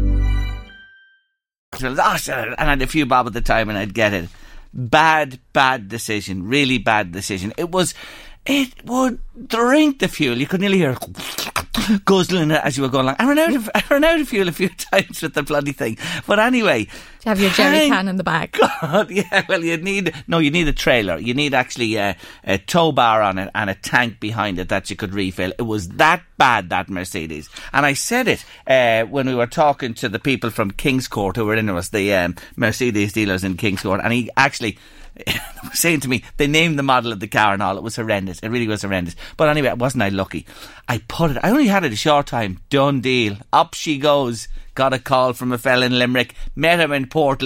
B: And I had a few bob at the time and I'd get it. Bad, bad decision. Really bad decision. It was, it would drink the fuel. You could nearly hear (laughs) guzzling it as you were going along. I ran out of, I ran out of fuel a few (laughs) times with the bloody thing. But anyway.
E: Do you have your jerry can in the back? (laughs)
B: God, yeah, well, you need no, you need a trailer. You need actually a, a tow bar on it and a tank behind it that you could refill. It was that bad that Mercedes, and I said it uh, when we were talking to the people from Kingscourt who were in us, the um, Mercedes dealers in Kingscourt, and he actually. (laughs) was saying to me, they named the model of the car and all. It was horrendous. It really was horrendous. But anyway, wasn't I lucky? I put it. I only had it a short time. Done deal. Up she goes. Got a call from a fella in Limerick. Met him in Port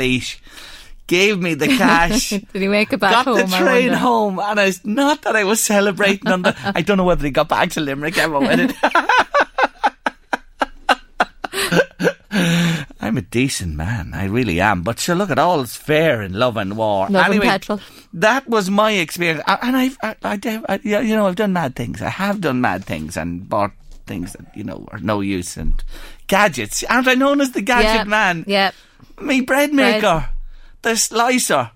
B: Gave me the cash. (laughs)
E: Did he make it back
B: got
E: home?
B: the
E: I
B: train home, and it's not that I was celebrating on the. I don't know whether he got back to Limerick ever with it. (laughs) I'm a decent man, I really am. But sure, look at all's fair in love and war.
E: Love and
B: anyway,
E: petrol.
B: that was my experience, and I've, I, I, I, you know, I've done mad things. I have done mad things and bought things that you know are no use and gadgets. Aren't I known as the gadget
E: Yeah,
B: man?
E: Yeah.
B: Me bread maker, the slicer,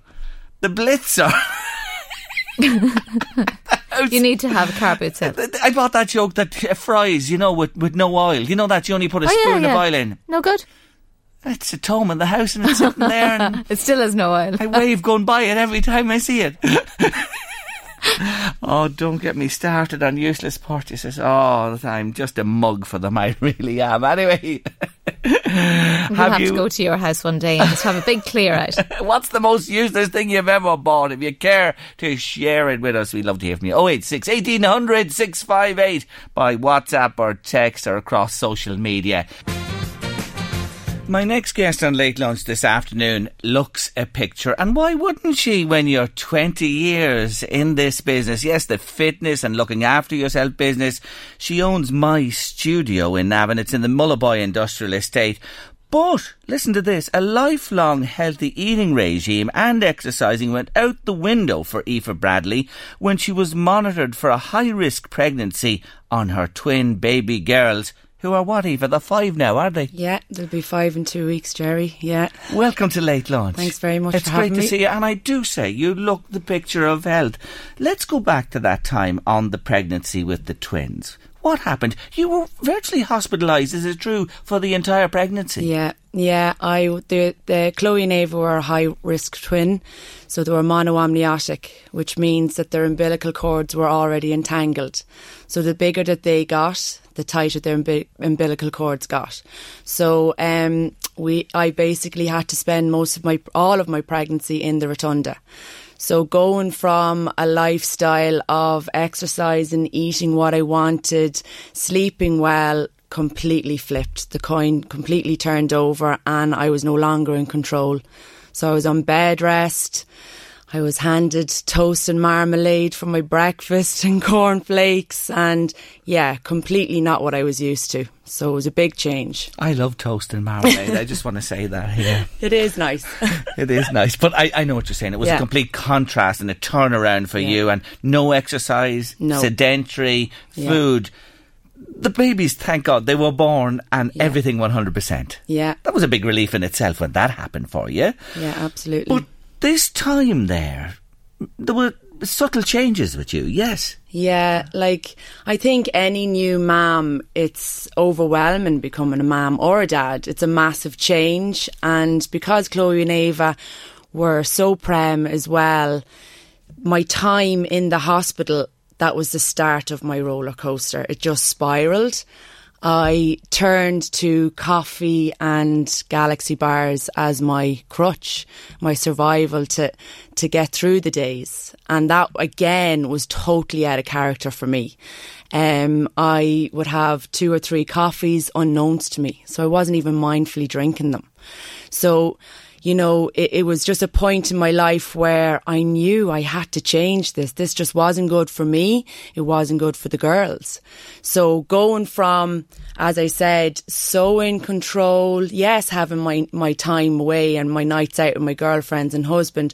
B: the blitzer. (laughs) (laughs)
E: You need to have a car boot set. (laughs)
B: I bought that joke that uh, fries, you know, with, with no oil. You know that you only put a
E: Oh, yeah,
B: spoon
E: yeah.
B: of oil in.
E: No good.
B: It's a tome in the house and it's sitting there and (laughs)
E: It still has no oil.
B: I wave going by it every time I see it. (laughs) oh, don't get me started on useless purchases. Oh, I'm just a mug for them. I (laughs) really am. Anyway,
E: We'll
B: have
E: have
B: you?
E: to go to your house one day and just have a big clear out.
B: What's the most useless thing you've ever bought? If you care to share it with us, we'd love to hear from you. 086 1800 658 by WhatsApp or text or across social media. My next guest on Late Lunch this afternoon looks a picture. And why wouldn't she when you're 20 years in this business? Yes, the fitness and looking after yourself business. She owns My Studio in Navan. It's in the Mullaghboy Industrial Estate. But listen to this a lifelong healthy eating regime and exercising went out the window for Aoife Bradley when she was monitored for a high risk pregnancy on her twin baby girls who are what, Aoife? They're five now, are they?
F: Yeah, they'll be five in two weeks, Jerry. Yeah.
B: Welcome to Late Lunch.
F: Thanks very much
B: It's great to
F: me.
B: see you, and I do say you look the picture of health. Let's go back to that time on the pregnancy with the twins. What happened? You were virtually hospitalised, is it true, for the entire pregnancy?
F: Yeah, yeah. I the the Chloe and Ava were a high risk twin, so they were monoamniotic, which means that their umbilical cords were already entangled. So the bigger that they got, the tighter their umbi- umbilical cords got. So um, we, I basically had to spend most of my all of my pregnancy in the rotunda. So going from a lifestyle of exercising, eating what I wanted, sleeping well, completely flipped. The coin completely turned over and I was no longer in control. So I was on bed rest. I was handed toast and marmalade for my breakfast and (laughs) cornflakes and yeah, completely not what I was used to. So it was a big change.
B: I love toast and marmalade. I just want to say that here. (laughs)
F: It is nice. (laughs)
B: It is nice, but I, I know what you're saying. It was a complete contrast and a turnaround for
F: Yeah.
B: you, and no exercise,
F: No.
B: sedentary,
F: Yeah.
B: food. The babies, thank God, they were born and everything 100%.
F: yeah,
B: That was a big relief in itself when that happened for you.
F: yeah, absolutely.
B: But this time there, there were subtle changes with you, yes.
F: Yeah, like I think any new mom, it's overwhelming becoming a mom or a dad. It's a massive change, and because Chloe and Ava were so prem as well, my time in the hospital that was the start of my roller coaster. It just spiraled. I turned to coffee and galaxy bars as my crutch, my survival to to get through the days. And that again was totally out of character for me. Um, I would have two or three coffees unknowns to me, so I wasn't even mindfully drinking them. So you know, it, it was just a point in my life where I knew I had to change this. This just wasn't good for me. It wasn't good for the girls. So going from, as I said, so in control, yes, having my, my time away and my nights out with my girlfriends and husband,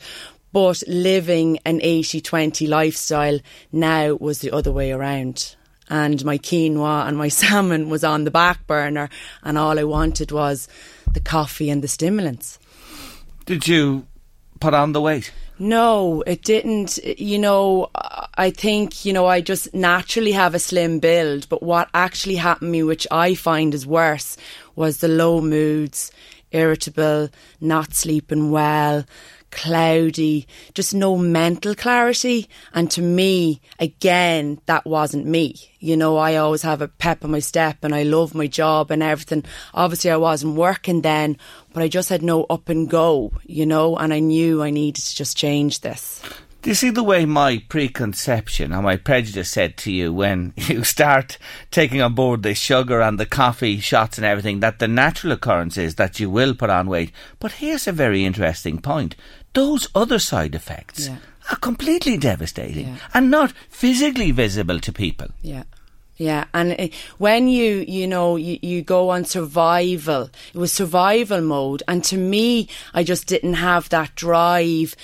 F: but living an 80-20 lifestyle now was the other way around. And my quinoa and my (laughs) salmon was on the back burner and all I wanted was the coffee and the stimulants.
B: Did you put on the weight?
F: No, it didn't. You know, I think, you know, I just naturally have a slim build, but what actually happened to me, which I find is worse, was the low moods, irritable, not sleeping well, cloudy, just no mental clarity. And to me, again, that wasn't me. You know, I always have a pep in my step and I love my job and everything. Obviously, I wasn't working then, but I just had no up and go, you know, and I knew I needed to just change this.
B: Do you see the way my preconception or my prejudice said to you when (laughs) you start taking on board the sugar and the coffee shots and everything that the natural occurrence is that you will put on weight? But here's a very interesting point. Those other side effects
F: Yeah.
B: are completely devastating
F: Yeah.
B: and not physically visible to people.
F: Yeah. Yeah, and uh, when you you know you, you go on survival, it was survival mode, and to me, I just didn't have that drive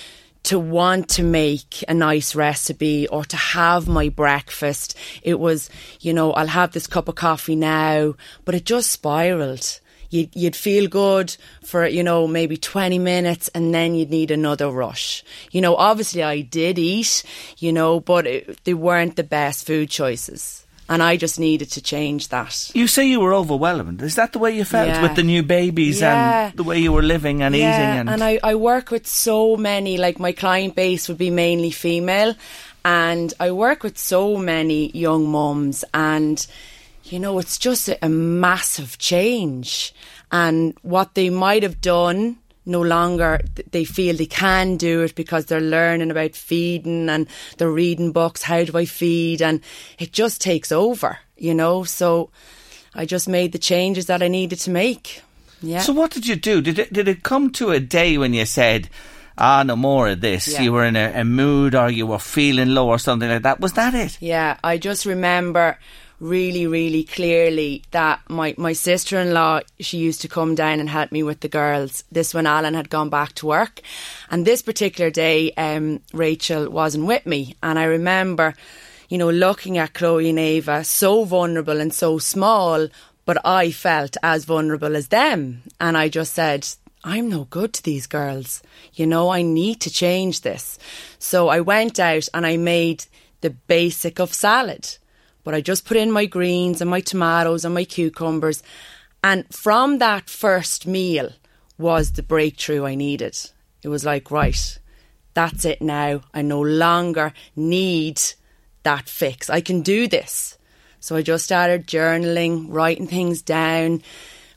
F: to want to make a nice recipe or to have my breakfast. It was, you know, I'll have this cup of coffee now, but it just spiraled. You'd, you'd feel good for, you know, maybe 20 minutes and then you'd need another rush. You know, obviously I did eat, you know, but it, they weren't the best food choices. And I just needed to change that.
B: You say you were overwhelmed. Is that the way you felt
F: Yeah.
B: with the new babies
F: Yeah.
B: and the way you were living and
F: yeah,
B: eating? And,
F: I, I work with so many, like my client base would be mainly female, and I work with so many young mums, and you know, it's just a, a massive change. And what they might have done, no longer they feel they can do it because they're learning about feeding and they're reading books. How do I feed? And it just takes over, you know. So I just made the changes that I needed to make. Yeah.
B: So what did you do? Did it did it come to a day when you said, "Ah, no more of this"?
F: Yeah.
B: You were in a, a mood, or you were feeling low, or something like that. Was that it?
F: Yeah, I just remember really, really clearly that my, my sister in law, she used to come down and help me with the girls. This when Alan had gone back to work. And this particular day, um, Rachel wasn't with me. And I remember, you know, looking at Chloe and Ava, so vulnerable and so small, but I felt as vulnerable as them. And I just said, I'm no good to these girls. You know, I need to change this. So I went out and I made the basic of salad but I just put in my greens and my tomatoes and my cucumbers. And from that first meal was the breakthrough I needed. It was like, right, that's it now. I no longer need that fix. I can do this. So I just started journaling, writing things down.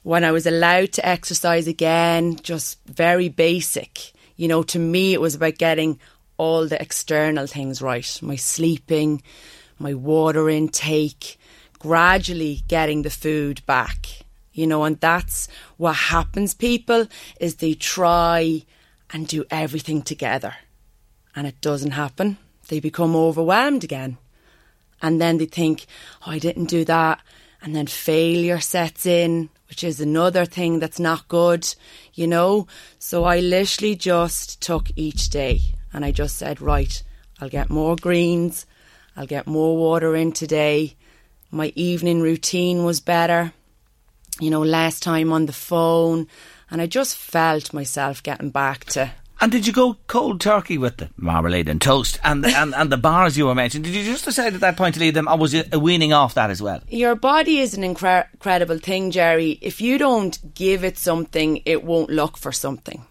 F: When I was allowed to exercise again, just very basic. You know, to me, it was about getting all the external things right my sleeping, my water intake, gradually getting the food back. You know, and that's what happens, people, is they try and do everything together. And it doesn't happen. They become overwhelmed again. And then they think, oh, I didn't do that. And then failure sets in, which is another thing that's not good, you know. So I literally just took each day and I just said, right, I'll get more greens, I'll get more water in today. My evening routine was better, you know, less time on the phone. And I just felt myself getting back to.
B: And did you go cold turkey with the marmalade and toast and the, (laughs) and, and the bars you were mentioning? Did you just decide at that point to leave them, or was you weaning off that as well?
F: Your body is an incre- incredible thing, Jerry. If you don't give it something, it won't look for something.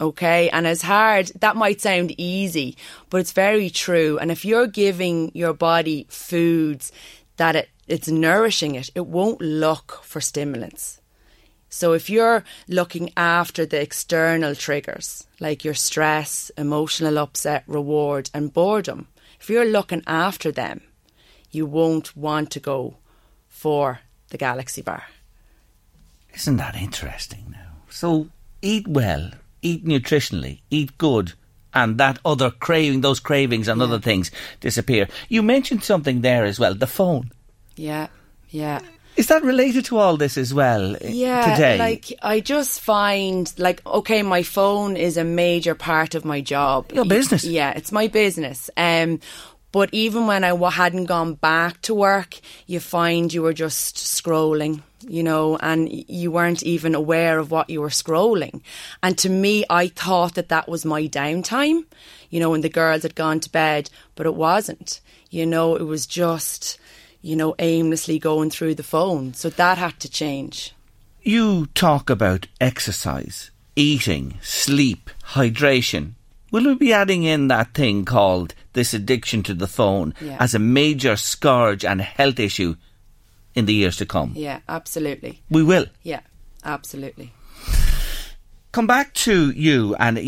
F: Okay, and as hard that might sound easy, but it's very true. And if you're giving your body foods that it, it's nourishing it, it won't look for stimulants. So if you're looking after the external triggers, like your stress, emotional upset, reward, and boredom, if you're looking after them, you won't want to go for the Galaxy Bar.
B: Isn't that interesting now? So eat well, eat nutritionally, eat good, and that other craving, those cravings and other things disappear. You mentioned something there as well, the phone.
F: Yeah, yeah.
B: Is that related to all this as well uh,
F: Yeah,
B: today?
F: like I just find like okay, my phone is a major part of my job.
B: Your business.
F: Yeah, it's my business. Um, but even when I hadn't gone back to work, you find you were just scrolling, you know, and you weren't even aware of what you were scrolling. And to me, I thought that that was my downtime, you know, when the girls had gone to bed, but it wasn't. You know, it was just, you know, aimlessly going through the phone. So that had to change.
B: You talk about exercise, eating, sleep, hydration. Will we be adding in that thing called this addiction to the phone
F: Yeah.
B: as a major scourge and health issue in the years to come?
F: Yeah, absolutely.
B: We will.
F: Yeah, absolutely.
B: Come back to you and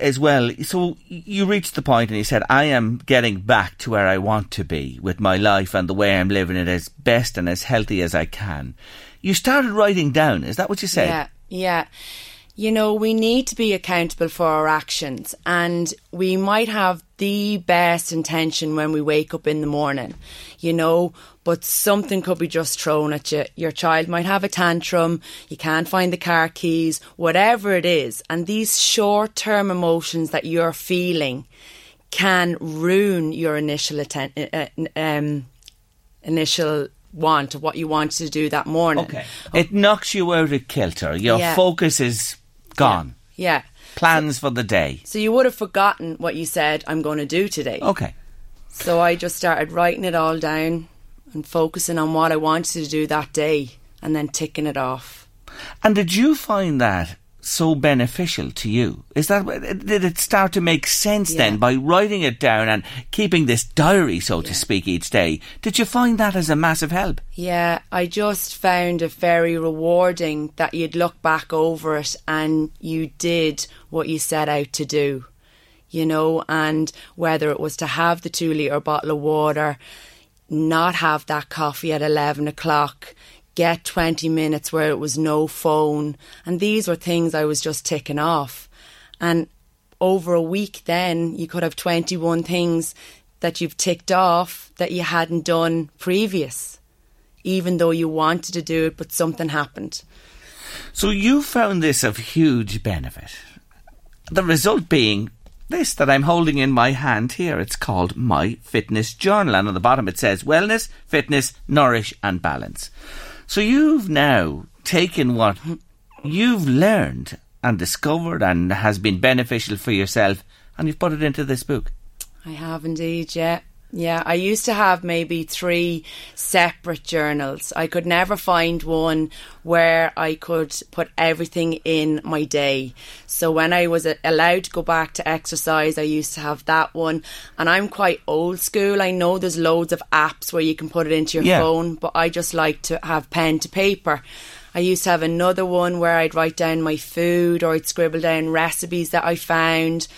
B: as well. So you reached the point and you said, I am getting back to where I want to be with my life and the way I'm living it as best and as healthy as I can. You started writing down. Is that what you said?
F: Yeah, yeah. You know, we need to be accountable for our actions, and we might have the best intention when we wake up in the morning, you know, but something could be just thrown at you. Your child might have a tantrum, you can't find the car keys, whatever it is. And these short term emotions that you're feeling can ruin your initial atten- uh, uh, um, initial want of what you want to do that morning.
B: Okay. It knocks you out of kilter. Your
F: Yeah.
B: focus is gone.
F: Yeah.
B: Plans for the day.
F: So you would have forgotten what you said I'm going to do today.
B: Okay.
F: So I just started writing it all down and focusing on what I wanted to do that day and then ticking it off.
B: And did you find that so beneficial to you? Is that did it start to make sense then by writing it down and keeping this diary, so to speak, each day? Did you find that as a massive help?
F: Yeah, I just found it very rewarding that you'd look back over it and you did what you set out to do. You know, and whether it was to have the two litre bottle of water, not have that coffee at 11 o'clock, get 20 minutes where it was no phone. And these were things I was just ticking off. And over a week, then you could have 21 things that you've ticked off that you hadn't done previous, even though you wanted to do it, but something happened.
B: So you found this of huge benefit. The result being this that I'm holding in my hand here. It's called My Fitness Journal, and on the bottom it says wellness, fitness, nourish, and balance. So you've now taken what you've learned and discovered and has been beneficial for yourself, and you've put it into this book.
F: I have indeed, yeah. Yeah, I used to have maybe three separate journals. I could never find one where I could put everything in my day. So when I was allowed to go back to exercise, I used to have that one. And I'm quite old school. I know there's loads of apps where you can put it into your
B: Yeah.
F: phone, but I just like to have pen to paper. I used to have another one where I'd write down my food or I'd scribble down recipes that I found.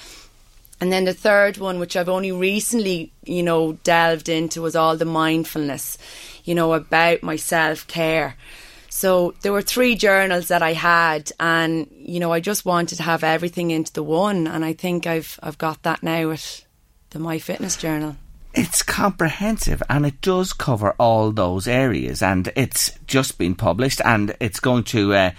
F: And then the third one, which I've only recently, you know, delved into, was all the mindfulness, you know, about my self care. So there were three journals that I had, and you know, I just wanted to have everything into the one, and I think I've I've got that now with the My Fitness Journal.
B: It's comprehensive and it does cover all those areas, and it's just been published, and it's going to uh,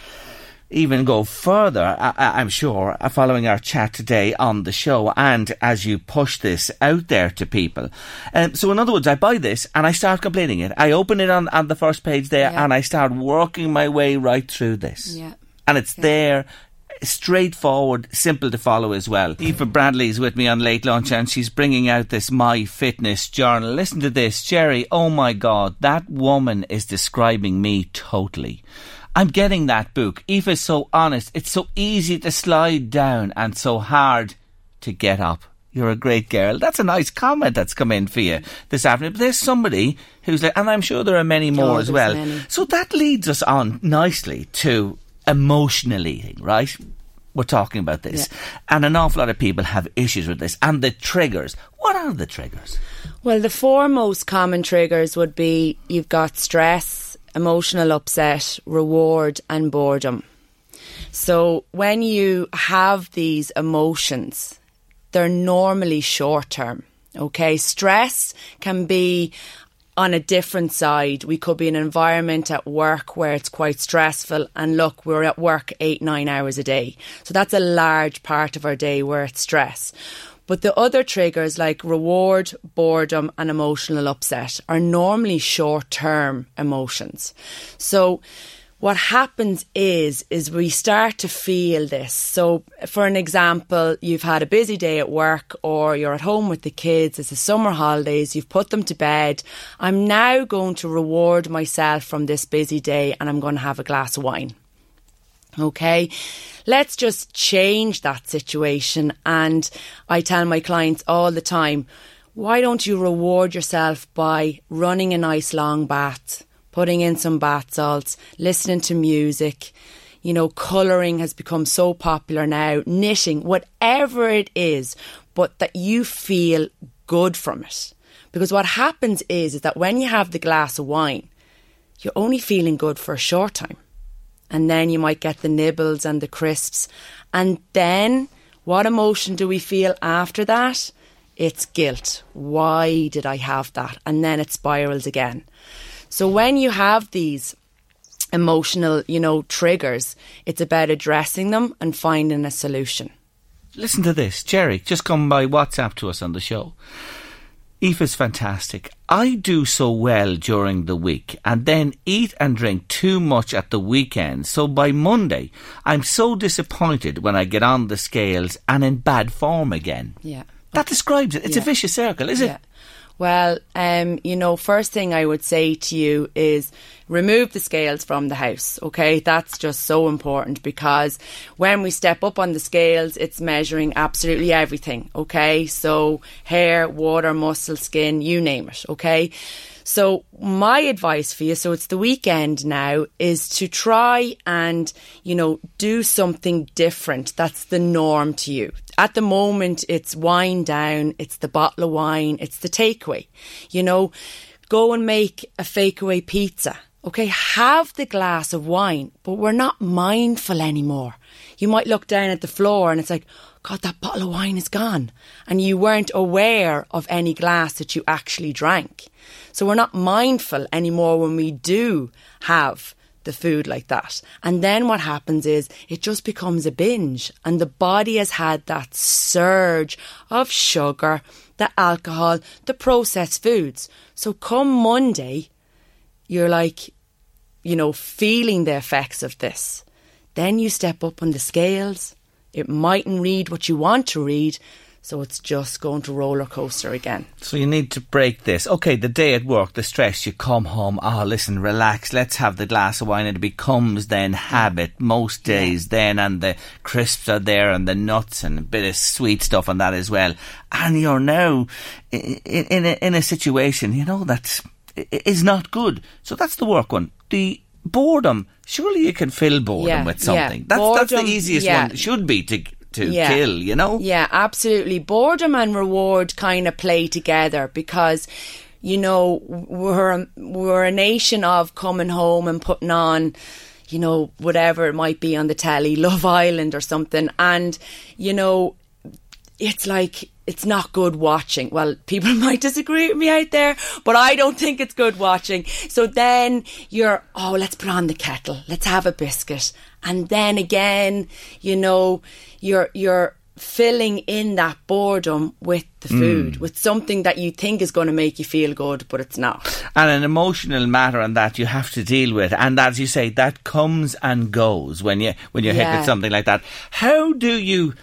B: even go further, I- I'm sure, uh, following our chat today on the show, and as you push this out there to people. Um, so, in other words, I buy this and I start completing it. I open it on, on the first page there,
F: Yeah.
B: and I start working my way right through this.
F: Yeah.
B: And it's there straightforward, simple to follow as well. Aoife Bradley is with me on late lunch and she's bringing out this My Fitness journal. Listen to this, Jerry. Oh my God, that woman is describing me totally. I'm getting that book. Aoife's so honest. It's so easy to slide down and so hard to get up. You're a great girl. That's a nice comment that's come in for you this afternoon. But there's somebody who's like, and I'm sure there are many oh, more
F: Oh,
B: as well.
F: many.
B: So that leads us on nicely to emotional eating, right? We're talking about this. And an awful lot of people have issues with this. And the triggers. What are the triggers?
F: Well, the four most common triggers would be you've got stress, emotional upset, reward, and boredom. So when you have these emotions, they're normally short term. Okay, stress can be on a different side. We could be in an environment at work where it's quite stressful, and look, we're at work eight, nine hours a day. So that's a large part of our day where it's stress. But the other triggers like reward, boredom, and emotional upset are normally short term emotions. So what happens is is we start to feel this. So for an example you've had a busy day at work or you're at home with the kids it's the summer holidays you've put them to bed. I'm now going to reward myself from this busy day and i'm going to have a glass of wine. Okay, let's just change that situation. And I tell my clients all the time, why don't you reward yourself by running a nice long bath, putting in some bath salts, listening to music? You know, colouring has become so popular now, knitting, whatever it is, but that you feel good from it. Because what happens is, is that when you have the glass of wine, you're only feeling good for a short time and then you might get the nibbles and the crisps. And then what emotion do we feel after that? It's guilt. Why did I have that? And then it spirals again. So when you have these emotional, you know, triggers, it's about addressing them and finding a solution.
B: Listen to this. Jerry, just come by WhatsApp to us on the show. Aoife's fantastic. I do so well during the week and then eat and drink too much at the weekend. So by Monday, I'm so disappointed when I get on the scales and in bad form again.
F: Yeah.
B: That describes it. It's a vicious circle, is
F: Yeah.
B: it?
F: Well, um, you know, first thing I would say to you is remove the scales from the house, okay? That's just so important because when we step up on the scales, it's measuring absolutely everything, okay? So hair, water, muscle, skin, you name it, okay? So my advice for you, so it's the weekend now, is to try and, you know, do something different. That's the norm to you. At the moment, it's wine down, it's the bottle of wine, it's the takeaway. You know, go and make a fake away pizza. Okay, have the glass of wine, but we're not mindful anymore. You might look down at the floor and it's like, God, that bottle of wine is gone. And you weren't aware of any glass that you actually drank. So we're not mindful anymore when we do have the food like that. And then what happens is it just becomes a binge, and the body has had that surge of sugar, the alcohol, the processed foods. So come Monday, you're like, you know, feeling the effects of this. Then you step up on the scales. It mightn't read what you want to read, so it's just going to roller coaster again.
B: So you need to break this. Okay, the day at work, the stress, you come home, oh, listen, relax, let's have the glass of wine. And it becomes then habit most days yeah. then, and the crisps are there, and the nuts, and a bit of sweet stuff on that as well. And you're now in, in, a, in a situation, you know, that is not good. So that's the work one. The boredom, surely you can fill boredom yeah, with something. Yeah. That's, boredom, that's the easiest one, should be to to yeah. kill, you know?
F: Yeah, absolutely. Boredom and reward kind of play together because you know we're we're a nation of coming home and putting on you know whatever it might be on the telly (laughs) love island or something and you know it's like it's not good watching. Well, people (laughs) might disagree with me out there, but I don't think it's good watching. So then you're, oh, let's put on the kettle. Let's have a biscuit. And then again, you know, you're, you're, filling in that boredom with the food, mm. with something that you think is going to make you feel good, but it's not.
B: And an emotional matter and that you have to deal with. And as you say, that comes and goes when you when you're yeah. hit with something like that. How do you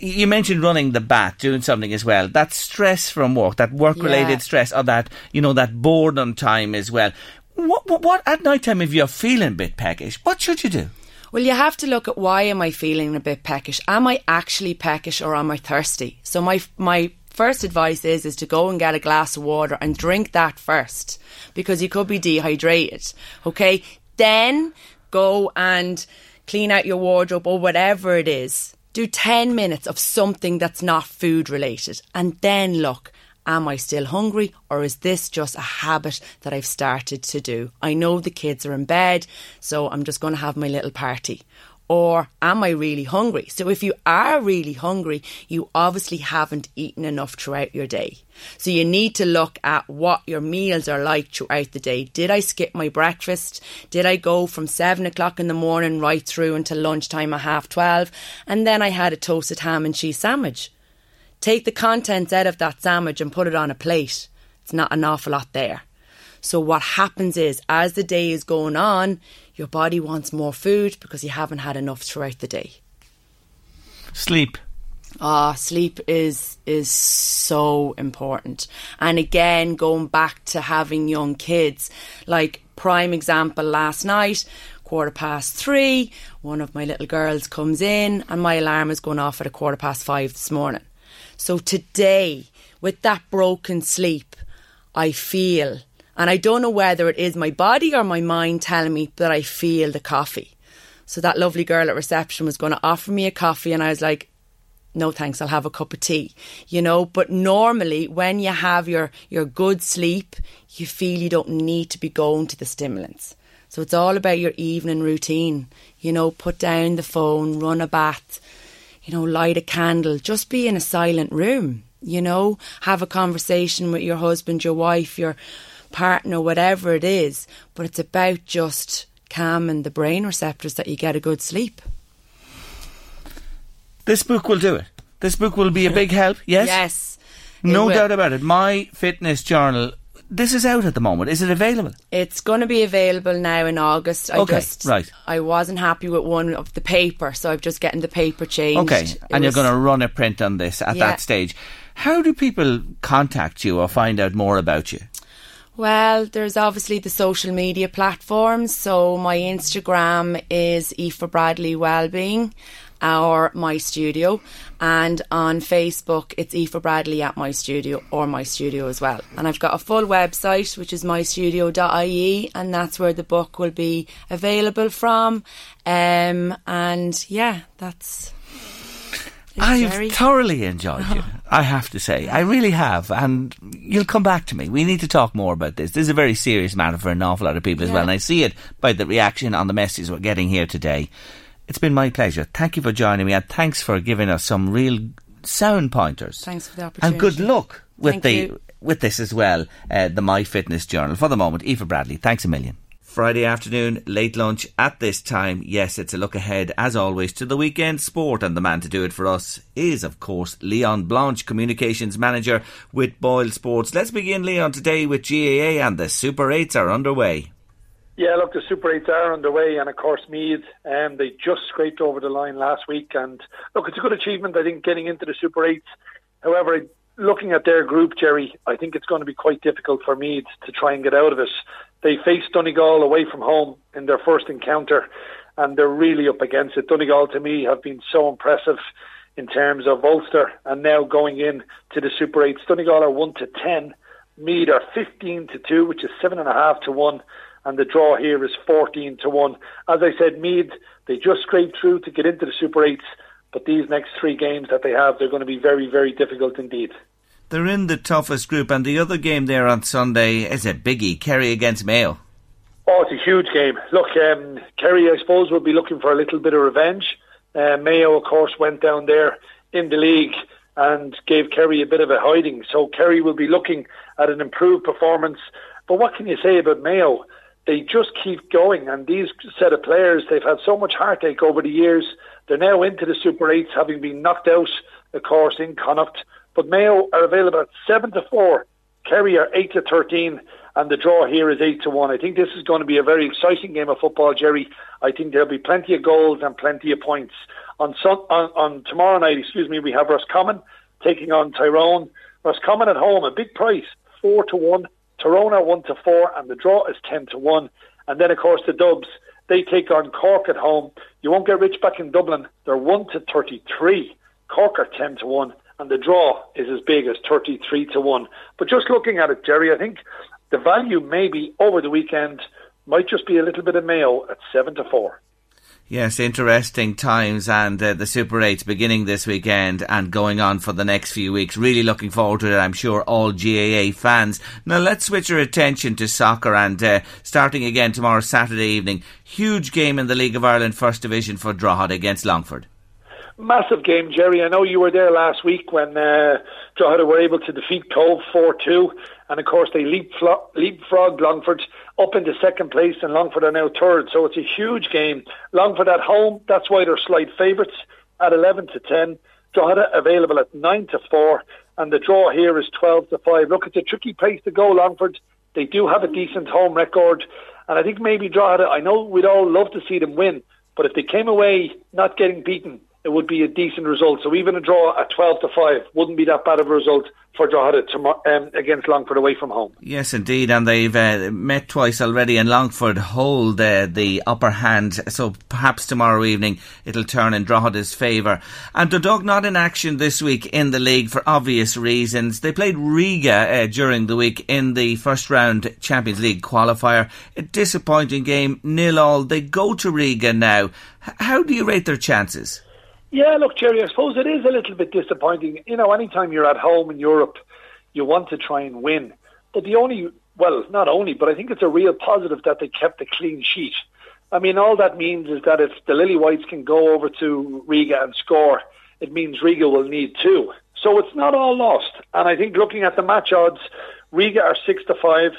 B: you mentioned running the bat, doing something as well. That stress from work, that work related yeah. stress, or that you know that boredom time as well. What, what, what at night time if you're feeling a bit peckish, what should you do?
F: Well, you have to look at why am I feeling a bit peckish? Am I actually peckish or am I thirsty? So my my first advice is is to go and get a glass of water and drink that first because you could be dehydrated. Okay, then go and clean out your wardrobe or whatever it is do 10 minutes of something that's not food related and then look. Am I still hungry or is this just a habit that I've started to do? I know the kids are in bed, so I'm just going to have my little party. Or am I really hungry? So if you are really hungry, you obviously haven't eaten enough throughout your day. So you need to look at what your meals are like throughout the day. Did I skip my breakfast? Did I go from seven o'clock in the morning right through until lunchtime at half twelve? And then I had a toasted ham and cheese sandwich. Take the contents out of that sandwich and put it on a plate. It's not an awful lot there. So what happens is as the day is going on, your body wants more food because you haven't had enough throughout the day.
B: Sleep.
F: Ah, oh, sleep is is so important. And again, going back to having young kids, like prime example last night, quarter past three, one of my little girls comes in and my alarm is going off at a quarter past five this morning. So today, with that broken sleep, I feel, and I don't know whether it is my body or my mind telling me that I feel the coffee. So that lovely girl at reception was going to offer me a coffee, and I was like, no thanks, I'll have a cup of tea, you know. But normally, when you have your, your good sleep, you feel you don't need to be going to the stimulants. So it's all about your evening routine, you know, put down the phone, run a bath, you know, light a candle, just be in a silent room, you know, have a conversation with your husband, your wife, your partner, whatever it is. But it's about just calming the brain receptors that you get a good sleep.
B: This book will do it. This book will be a big help, yes?
F: Yes.
B: No doubt about it. My Fitness Journal. This is out at the moment. Is it available?
F: It's going to be available now in August. I
B: okay,
F: just,
B: right.
F: I wasn't happy with one of the paper, so I'm just getting the paper changed.
B: Okay, it and was, you're going to run a print on this at yeah. that stage. How do people contact you or find out more about you?
F: Well, there's obviously the social media platforms. So my Instagram is Aoife Bradley Wellbeing or My Studio. And on Facebook, it's Aoife Bradley at My Studio or My Studio as well. And I've got a full website, which is mystudio.ie, and that's where the book will be available from. Um, and yeah, that's.
B: I've thoroughly enjoyed you. I have to say, I really have, and you'll come back to me. We need to talk more about this. This is a very serious matter for an awful lot of people as well, and I see it by the reaction on the messages we're getting here today. It's been my pleasure. Thank you for joining me, and thanks for giving us some real sound pointers.
F: Thanks for the opportunity.
B: And good luck with
F: Thank
B: the
F: you.
B: with this as well. Uh, the My Fitness Journal. For the moment, Aoife Bradley. Thanks a million. Friday afternoon, late lunch at this time. Yes, it's a look ahead, as always, to the weekend sport, and the man to do it for us is, of course, Leon Blanche, Communications Manager with Boyle Sports. Let's begin, Leon, today with GAA, and the Super 8s are underway.
G: Yeah, look, the Super 8s are underway, and of course, Meath, um, they just scraped over the line last week. And look, it's a good achievement, I think, getting into the Super 8s. However, looking at their group, Jerry, I think it's going to be quite difficult for Meath to try and get out of it. They faced Donegal away from home in their first encounter, and they're really up against it. Donegal, to me, have been so impressive in terms of Ulster, and now going in to the Super 8s. Donegal are 1 to 10. Meath are 15 to 2, which is 7.5 to 1 and the draw here is 14 to 1. As I said, Meath, they just scraped through to get into the Super 8s, but these next three games that they have, they're going to be very, very difficult indeed.
B: They're in the toughest group, and the other game there on Sunday is a biggie Kerry against Mayo.
G: Oh, it's a huge game. Look, um, Kerry, I suppose, will be looking for a little bit of revenge. Uh, Mayo, of course, went down there in the league and gave Kerry a bit of a hiding. So Kerry will be looking at an improved performance. But what can you say about Mayo? They just keep going, and these set of players, they've had so much heartache over the years. They're now into the Super 8s, having been knocked out, of course, in Connacht. But Mayo are available at 7 to 4. Kerry are 8 to 13 and the draw here is 8 to 1. I think this is going to be a very exciting game of football, Jerry. I think there'll be plenty of goals and plenty of points. On on, on tomorrow night, excuse me, we have Roscommon taking on Tyrone. Roscommon at home, a big price, 4 to 1. Tyrone are 1 to 4 and the draw is 10 to 1. And then of course the Dubs, they take on Cork at home. You won't get rich back in Dublin. They're 1 to 33. Cork are 10 to 1 and the draw is as big as 33 to 1. But just looking at it, Jerry, I think the value maybe over the weekend might just be a little bit of Mayo at 7 to 4.
B: Yes, interesting times and uh, the Super 8 beginning this weekend and going on for the next few weeks. Really looking forward to it, I'm sure, all GAA fans. Now let's switch our attention to soccer and uh, starting again tomorrow, Saturday evening. Huge game in the League of Ireland First Division for Drogheda against Longford.
G: Massive game, Jerry. I know you were there last week when uh, Drogheda were able to defeat Cobh 4 2. And of course, they leapfrog, leapfrogged Longford up into second place, and Longford are now third. So it's a huge game. Longford at home, that's why they're slight favourites at 11 to 10. Drogheda available at 9 to 4. And the draw here is 12 to 5. Look, it's a tricky place to go, Longford. They do have a decent home record. And I think maybe Drogheda, I know we'd all love to see them win, but if they came away not getting beaten, it would be a decent result. So even a draw at 12 to 5 wouldn't be that bad of a result for Drogheda tomorrow, um, against Longford away from home.
B: Yes, indeed, and they've uh, met twice already, and Longford hold uh, the upper hand. So perhaps tomorrow evening it'll turn in Drogheda's favour. And Dundalk not in action this week in the league for obvious reasons. They played Riga uh, during the week in the first round Champions League qualifier. A disappointing game, nil all. They go to Riga now. H- how do you rate their chances?
G: Yeah, look, Jerry, I suppose it is a little bit disappointing. You know, anytime you're at home in Europe, you want to try and win. But the only, well, not only, but I think it's a real positive that they kept a clean sheet. I mean, all that means is that if the Lily Whites can go over to Riga and score, it means Riga will need two. So it's not all lost. And I think looking at the match odds, Riga are 6 to 5,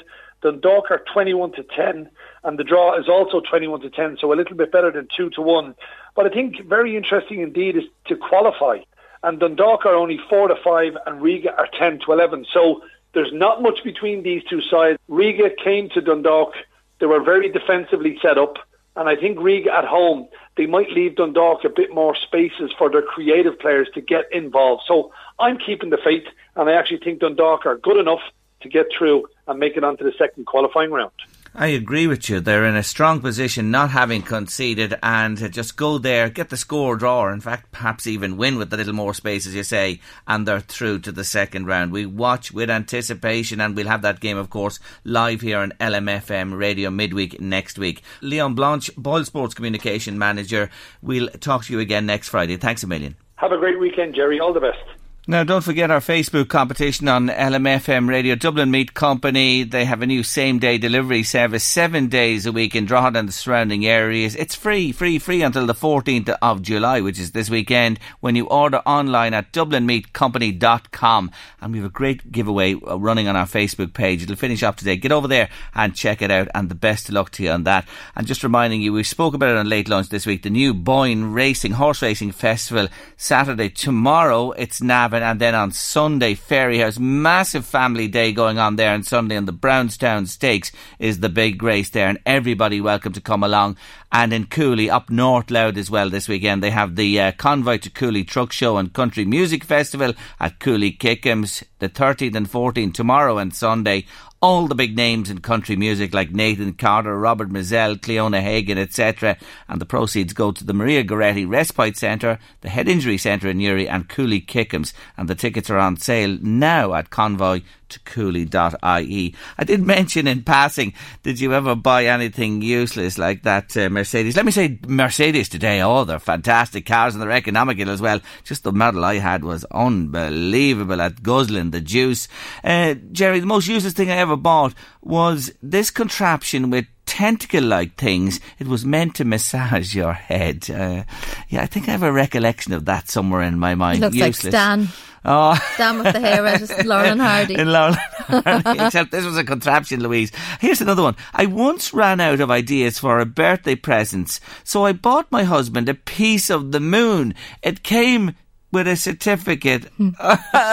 G: Dundalk are 21 to 10, and the draw is also 21 to 10, so a little bit better than 2 to 1. But I think very interesting indeed is to qualify. And Dundalk are only 4 to 5, and Riga are 10 to 11. So there's not much between these two sides. Riga came to Dundalk, they were very defensively set up. And I think Riga at home, they might leave Dundalk a bit more spaces for their creative players to get involved. So I'm keeping the faith, and I actually think Dundalk are good enough to get through and make it onto the second qualifying round.
B: I agree with you. They're in a strong position, not having conceded, and just go there, get the score draw, in fact, perhaps even win with a little more space, as you say, and they're through to the second round. We watch with anticipation, and we'll have that game, of course, live here on LMFM radio midweek next week. Leon Blanche, Boyle Sports Communication Manager. We'll talk to you again next Friday. Thanks a million.
G: Have a great weekend, Jerry. All the best.
B: Now, don't forget our Facebook competition on LMFM Radio. Dublin Meat Company, they have a new same day delivery service seven days a week in Drogheda and the surrounding areas. It's free, free, free until the 14th of July, which is this weekend, when you order online at dublinmeatcompany.com. And we have a great giveaway uh, running on our Facebook page. It'll finish up today. Get over there and check it out, and the best of luck to you on that. And just reminding you, we spoke about it on late lunch this week, the new Boyne Racing, Horse Racing Festival, Saturday. Tomorrow, it's Navan and then on Sunday, Fairyhouse. Massive family day going on there, and Sunday on the Brownstown Stakes is the big race there, and everybody welcome to come along. And in Cooley, up North Louth as well this weekend, they have the uh, Convoy to Cooley Truck Show and Country Music Festival at Cooley Kickham's the 13th and 14th tomorrow and Sunday all the big names in country music like Nathan Carter, Robert Mizzell, Cliona Hagan, etc. And the proceeds go to the Maria Goretti Respite Centre, the Head Injury Centre in Newry, and Cooley Kickham's. And the tickets are on sale now at Convoy to cooley.ie. I did mention in passing, did you ever buy anything useless like that uh, Mercedes? Let me say Mercedes today, oh, they're fantastic cars and they're economical as well. Just the model I had was unbelievable at guzzling the juice. Uh, Jerry, the most useless thing I ever bought was this contraption with tentacle like things. It was meant to massage your head. Uh, yeah, I think I have a recollection of that somewhere in my mind.
E: It looks
B: Useless.
E: like Stan.
B: Oh.
E: Stan with the hair just Laurel and Hardy. (laughs)
B: In Laurel and Hardy. (laughs) Except this was a contraption, Louise. Here's another one. I once ran out of ideas for a birthday presents, so I bought my husband a piece of the moon. It came with a certificate.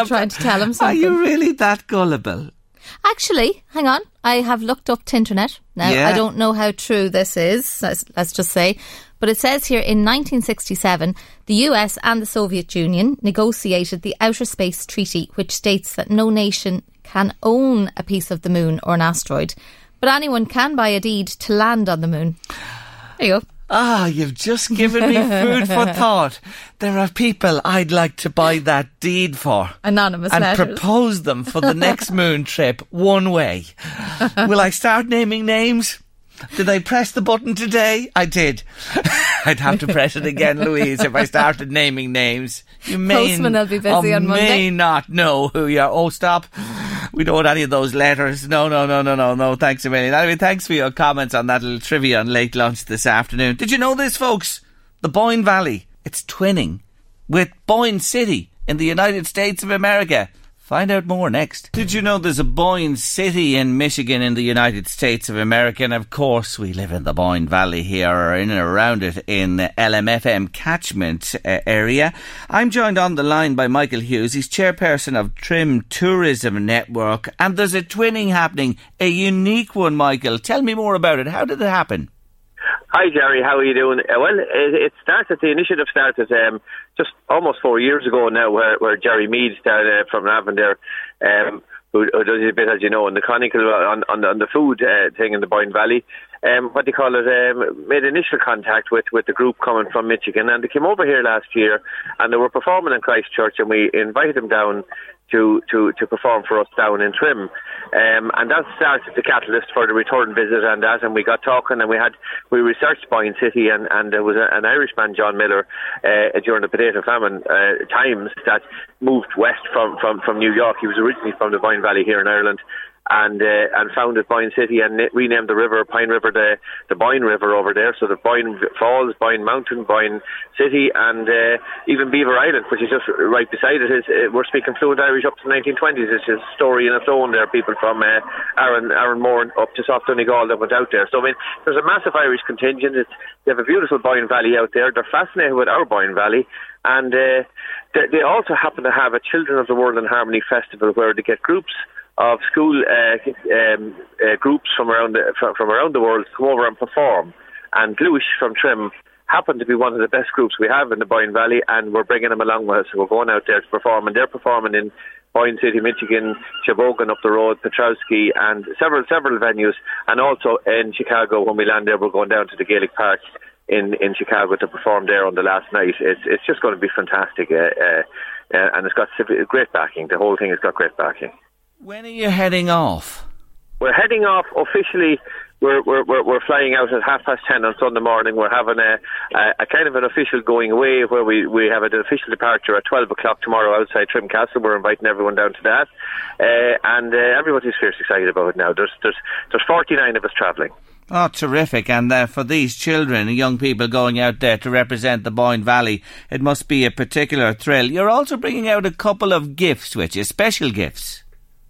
E: trying to tell him something. (laughs)
B: Are you really that gullible?
E: Actually, hang on. I have looked up Tinternet. Now,
B: Yeah.
E: I don't know how true this is, let's, let's just say. But it says here in 1967, the US and the Soviet Union negotiated the Outer Space Treaty, which states that no nation can own a piece of the moon or an asteroid, but anyone can buy a deed to land on the moon. There you go.
B: Ah, you've just given me food for (laughs) thought. There are people I'd like to buy that deed for.
E: Anonymous
B: and
E: letters.
B: propose them for the next (laughs) moon trip one way. Will I start naming names? Did I press the button today? I did. (laughs) I'd have to press it again, (laughs) Louise, if I started naming names. You may,
E: Postman will be busy on
B: may
E: Monday.
B: not know who you are. Oh, stop. We don't want any of those letters. No, no, no, no, no, no. Thanks a million. Anyway, thanks for your comments on that little trivia on late lunch this afternoon. Did you know this, folks? The Boyne Valley, it's twinning with Boyne City in the United States of America. Find out more next. Did you know there's a Boyne City in Michigan in the United States of America? And of course, we live in the Boyne Valley here or in and around it in the LMFM catchment uh, area. I'm joined on the line by Michael Hughes. He's chairperson of Trim Tourism Network. And there's a twinning happening, a unique one, Michael. Tell me more about it. How did it happen?
H: Hi, Jerry. How are you doing? Uh, well, it, it started, the initiative started um, just almost four years ago now, where, where Jerry Mead started uh, from there, um, who, who does a bit, as you know, in the chronicle on, on, the- on the food uh, thing in the Boyne Valley. Um, what do you call it? Um, made initial contact with, with the group coming from Michigan, and they came over here last year, and they were performing in Christchurch, and we invited them down to, to, to perform for us down in Trim. Um, and that started the catalyst for the return visit and that, and we got talking and we had, we researched Boyne City and, and there was a, an Irishman, John Miller, uh, during the potato famine uh, times that moved west from, from, from New York. He was originally from the Boyne Valley here in Ireland and uh, and founded Boyne City and na- renamed the river Pine River the the Boyne River over there. So the Boyne Falls, Boyne Mountain, Boyne City, and uh, even Beaver Island, which is just right beside it. Is uh, we're speaking fluent Irish up to the 1920s. It's a story in its own. There, people from uh, Aaron Arranmore up to Soft Donegal that went out there. So I mean, there's a massive Irish contingent. It's, they have a beautiful Boyne Valley out there. They're fascinated with our Boyne Valley. And uh, they, they also happen to have a Children of the World in Harmony festival where they get groups of school uh, um, uh, groups from around the, from, around the world come over and perform. And Lewis from Trim happened to be one of the best groups we have in the Boyne Valley, and we're bringing them along with us. We're going out there to perform, and they're performing in Boyne City, Michigan, Cheboygan up the road, Petoskey, and several several venues, and also in Chicago. When we land there, we're going down to the Gaelic Park in in Chicago to perform there on the last night. It's it's just going to be fantastic, uh, uh, uh, and it's got great backing. The whole thing has got great backing.
B: When are you heading off?
H: We're heading off officially we're, we're, we're, flying out at half past ten on Sunday morning. We're having a, a, a kind of an official going away where we, we have an official departure at 12 o'clock tomorrow outside Trim Castle. We're inviting everyone down to that. Uh, and uh, everybody's fierce excited about it now. There's, there's, there's 49 of us travelling.
B: Oh, terrific. And uh, for these children, young people going out there to represent the Boyne Valley, it must be a particular thrill. You're also bringing out a couple of gifts, which is special gifts.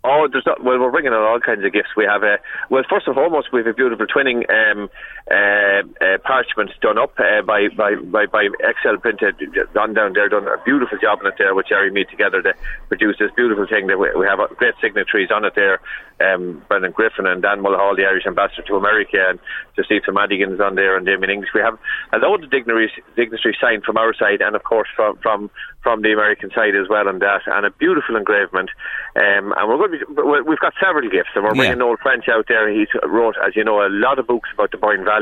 H: Oh, there's not, well, we're bringing out all kinds of gifts. We have a well, first and foremost, we have a beautiful twinning um, uh, uh, parchment done up uh, by, by by by Excel printed done down there, done a beautiful job on it there with Jerry Mead together to produce this beautiful thing that we, we have great signatories on it there. Um, Brendan Griffin and Dan Mulhall, the Irish ambassador to America, and Josepha Madigan's on there and Damien English. We have a load of dignitaries, dignitaries signed from our side, and of course from from from the American side as well on that, and a beautiful engravement. Um, and we're going to be, we've got several gifts, and we're bringing yeah. Noel French out there. He's wrote, as you know, a lot of books about the Boyne Valley,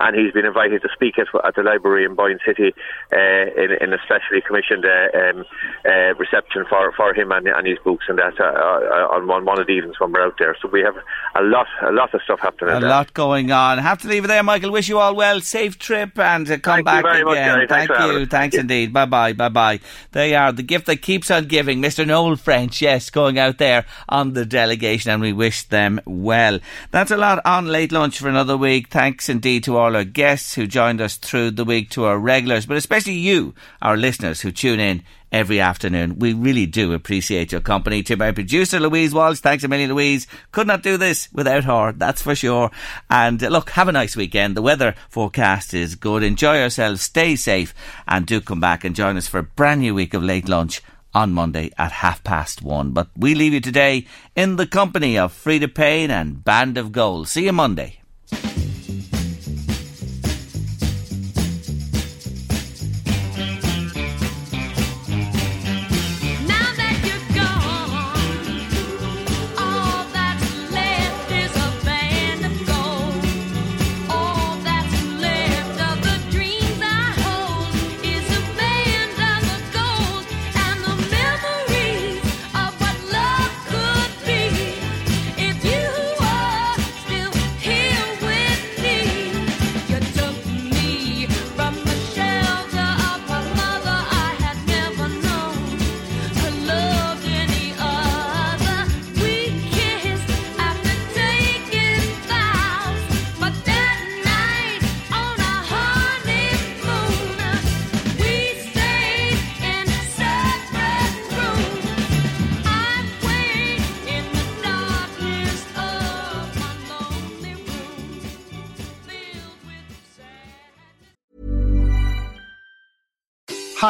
H: and he's been invited to speak at, at the library in Boyne City uh, in, in, a specially commissioned uh, um, uh, reception for, for him and, and his books, and that uh, uh, on one, one of the evenings when we're out there. So we have a lot, a lot of stuff happening.
B: A lot going on. Have to leave it there, Michael. Wish you all well, safe trip, and uh, come
H: Thank
B: back
H: again.
B: Much,
H: Thank
B: you. Thanks indeed. Bye bye. Bye bye. They are the gift that keeps on giving. Mr. Noel French, yes, going out there on the delegation, and we wish them well. That's a lot on late lunch for another week. Thanks indeed to all our guests who joined us through the week, to our regulars, but especially you, our listeners who tune in every afternoon. We really do appreciate your company. To my producer, Louise Walsh, thanks a million, Louise. Could not do this without her, that's for sure. And uh, look, have a nice weekend. The weather forecast is good. Enjoy yourselves, stay safe, and do come back and join us for a brand new week of late lunch on Monday at half past one. But we leave you today in the company of Freda Payne and Band of Gold. See you Monday.